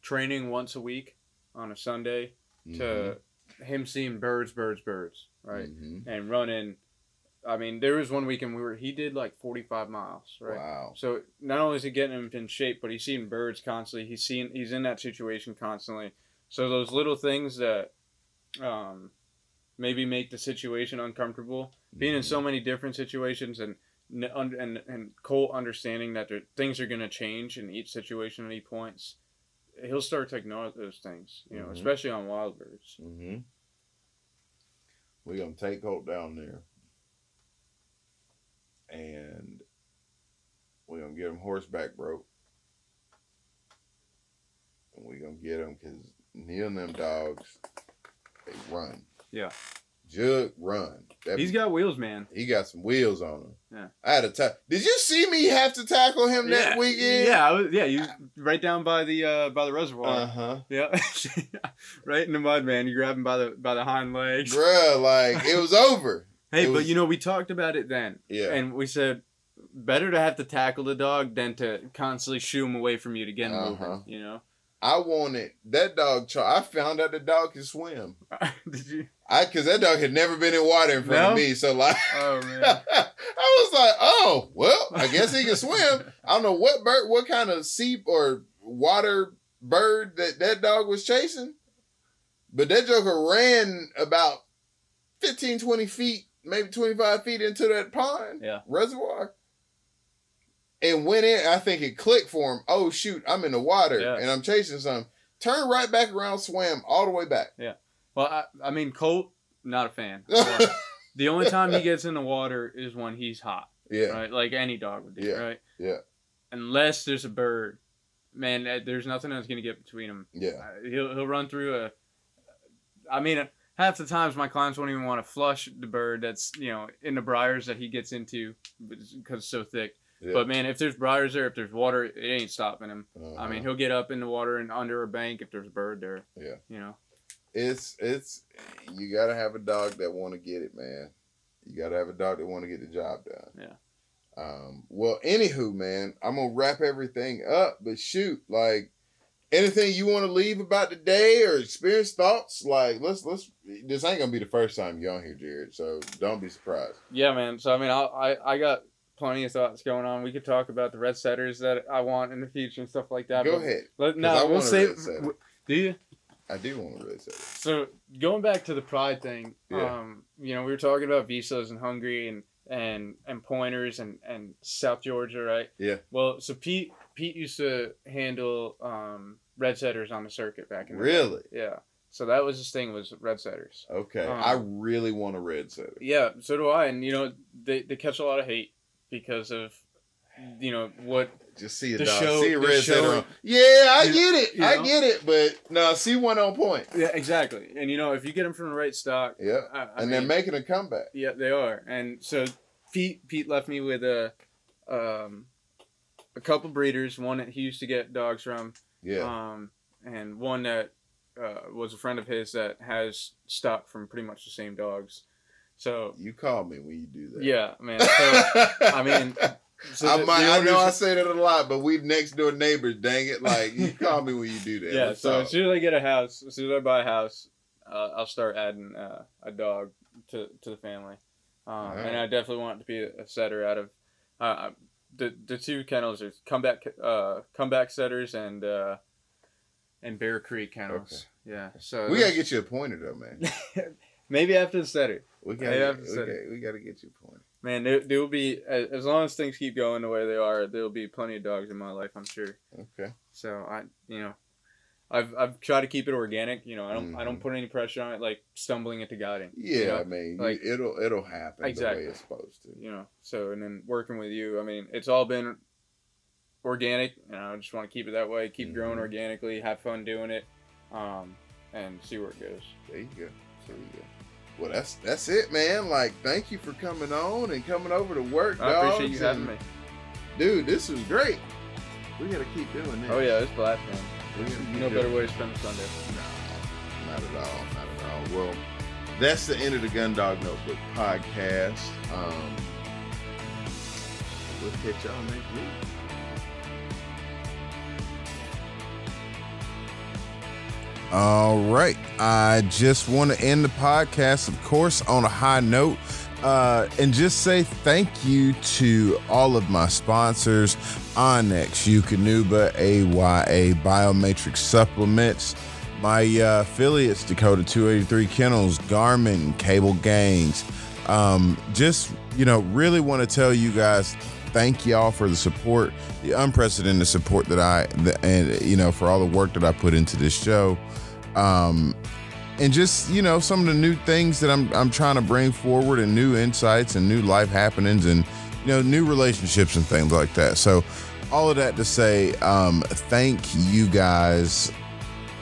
training once a week on a Sunday to him seeing birds, birds, birds, right, Mhm. and running. I mean, there was one weekend we were he did like forty five miles, right. Wow. So not only is he getting him in shape, but he's seeing birds constantly. He's seeing he's in that situation constantly. So those little things that um, maybe make the situation uncomfortable, being in so many different situations and and and Colt understanding that there, things are going to change in each situation at any points, he'll start to ignore those things. You know, Mhm. especially on wild birds. Mm-hmm. We're gonna take Colt down there, and we're gonna get him horseback broke, and we're gonna get him because Neil and them dogs, they run. Yeah. Jug run. That- He's got wheels, man. he got some wheels on him. Yeah. I had a ta- Did you see me have to tackle him that weekend? Yeah, I was, yeah. You right down by the uh, by the reservoir. Uh huh. Yeah, right in the mud, man. You grab him by the by the hind legs. Bruh, like it was over. Hey, It but was- you know we talked about it then, Yeah. and we said better to have to tackle the dog than to constantly shoo him away from you to get him Uh-huh. moving. You know? I wanted that dog. Char- I found out the dog can swim. Did you? I because that dog had never been in water in front No? of me. So like, Oh man. I was like, oh well, I guess he can swim. I don't know what bird, what kind of sea or water bird that that dog was chasing, but that joker ran about 15, 20 feet, maybe twenty five feet into that pond Yeah. reservoir. And went in, I think it clicked for him. Oh shoot, I'm in the water Yeah. and I'm chasing something. Turned right back around, swam all the way back. Yeah. Well, I, I mean, Colt, not a fan. The only time he gets in the water is when he's hot, yeah. right? Like any dog would do, Yeah. right? Yeah. Unless there's a bird, man, there's nothing that's gonna get between him. Yeah. Uh, he'll he'll run through a. I mean, half the times my clients won't even want to flush the bird that's you know in the briars that he gets into because it's so thick. Yeah. But man, if there's briars there, if there's water, it ain't stopping him. I Uh-huh. mean, he'll get up in the water and under a bank if there's a bird there. Yeah. You know. it's it's you gotta have a dog that want to get it, man. You gotta have a dog that want to get the job done. Yeah. Um. Well, anywho, man, I'm gonna wrap everything up. But shoot, like anything you want to leave about the day or experience thoughts? Like let's let's. This ain't gonna be the first time you're on here, Jared. So don't be surprised. Yeah, man. So I mean, I'll, I I got plenty of thoughts going on. We could talk about the red setters that I want in the future and stuff like that. Go but ahead. Let, no, we'll want a save. red setter. Do you? I do want to really say that. So going back to the pride thing, Yeah. um, you know, we were talking about Vizslas and Hungary and and and pointers and and South Georgia, right? Yeah. Well, so Pete Pete used to handle um, red setters on the circuit back in the day. Really? Yeah. So that was his thing was red setters. Okay. Um, I really want a red setter. Yeah, so do I. And you know, they they catch a lot of hate because of you know what Just see a The dog. show- see a the red show- Yeah, I You- get it. you I get it. But no, see one on point. Yeah, exactly. And you know, if you get them from the right stock, Yeah. I, I and mean, they're making a comeback. yeah, they are. And so Pete Pete left me with a um a couple breeders. One that he used to get dogs from, Yeah. um, and one that uh, was a friend of his that has stock from pretty much the same dogs. So you call me when you do that. yeah, man. So I mean, so I, the- might, the I know I say that a lot, but we next door neighbors. Dang it! Like you call me when you do that. Yeah, Let's so talk. as soon as I get a house, as soon as I buy a house, uh, I'll start adding uh, a dog to, to the family. Um, Alright. And I definitely want it to be a, setter out of uh, the the two kennels are comeback uh, comeback setters and uh, and Bear Creek kennels. Yeah, so we gotta get you a pointer though, man. maybe after the setter. We gotta, we, gotta, we gotta get you a pointer. Man, there, there will be as, as long as things keep going the way they are, there will be plenty of dogs in my life, I'm sure. Okay. So I, you know, I've I've tried to keep it organic. You know, I don't I don't Mhm. put any pressure on it, like stumbling into guiding. Yeah, you know? I mean, like- it'll it'll happen Exactly. the way it's supposed to. you know. So and then working with you, I mean, it's all been organic, and I just want to keep it that way. Keep growing Mhm. organically, have fun doing it, um, and see where it goes. There you go. There you go. Well, that's that's it, man. Like, thank you for coming on and coming over to work. I appreciate dogs, you having me. dude. This was great. We gotta keep doing this. Oh yeah, it's man. we gotta No better way to spend the Sunday. No, not at all. Not at all. Well, that's the end of the Gun Dog Notebook podcast. Um, we'll catch y'all next week. All right. I just want to end the podcast, of course, on a high note. Uh, and just say thank you to all of my sponsors onX, Eukanuba, AYA, Biomatrix Supplements, my uh, affiliates, Dakota 283 Kennels, Garmin, Cable Gangs. Um, just, you know, really want to tell you guys thank y'all for the support, the unprecedented support that I, the, and, you know, for all the work that I put into this show. Um, and just you know some of the new things that I'm I'm trying to bring forward and new insights and new life happenings and you know new relationships and things like that. So all of that to say, um, thank you guys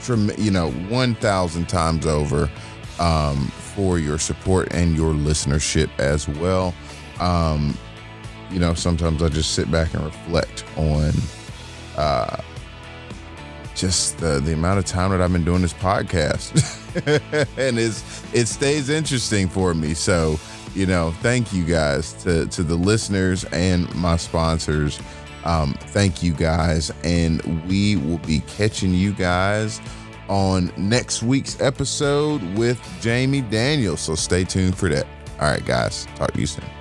from you know one thousand times over um, for your support and your listenership as well. Um, you know sometimes I just sit back and reflect on. Uh, just the, the amount of time that I've been doing this podcast. and it's it stays interesting for me. So, you know, thank you guys to to the listeners and my sponsors. Um, thank you guys, and we will be catching you guys on next week's episode with Jamie Daniels. So stay tuned for that. All right, guys, talk to you soon.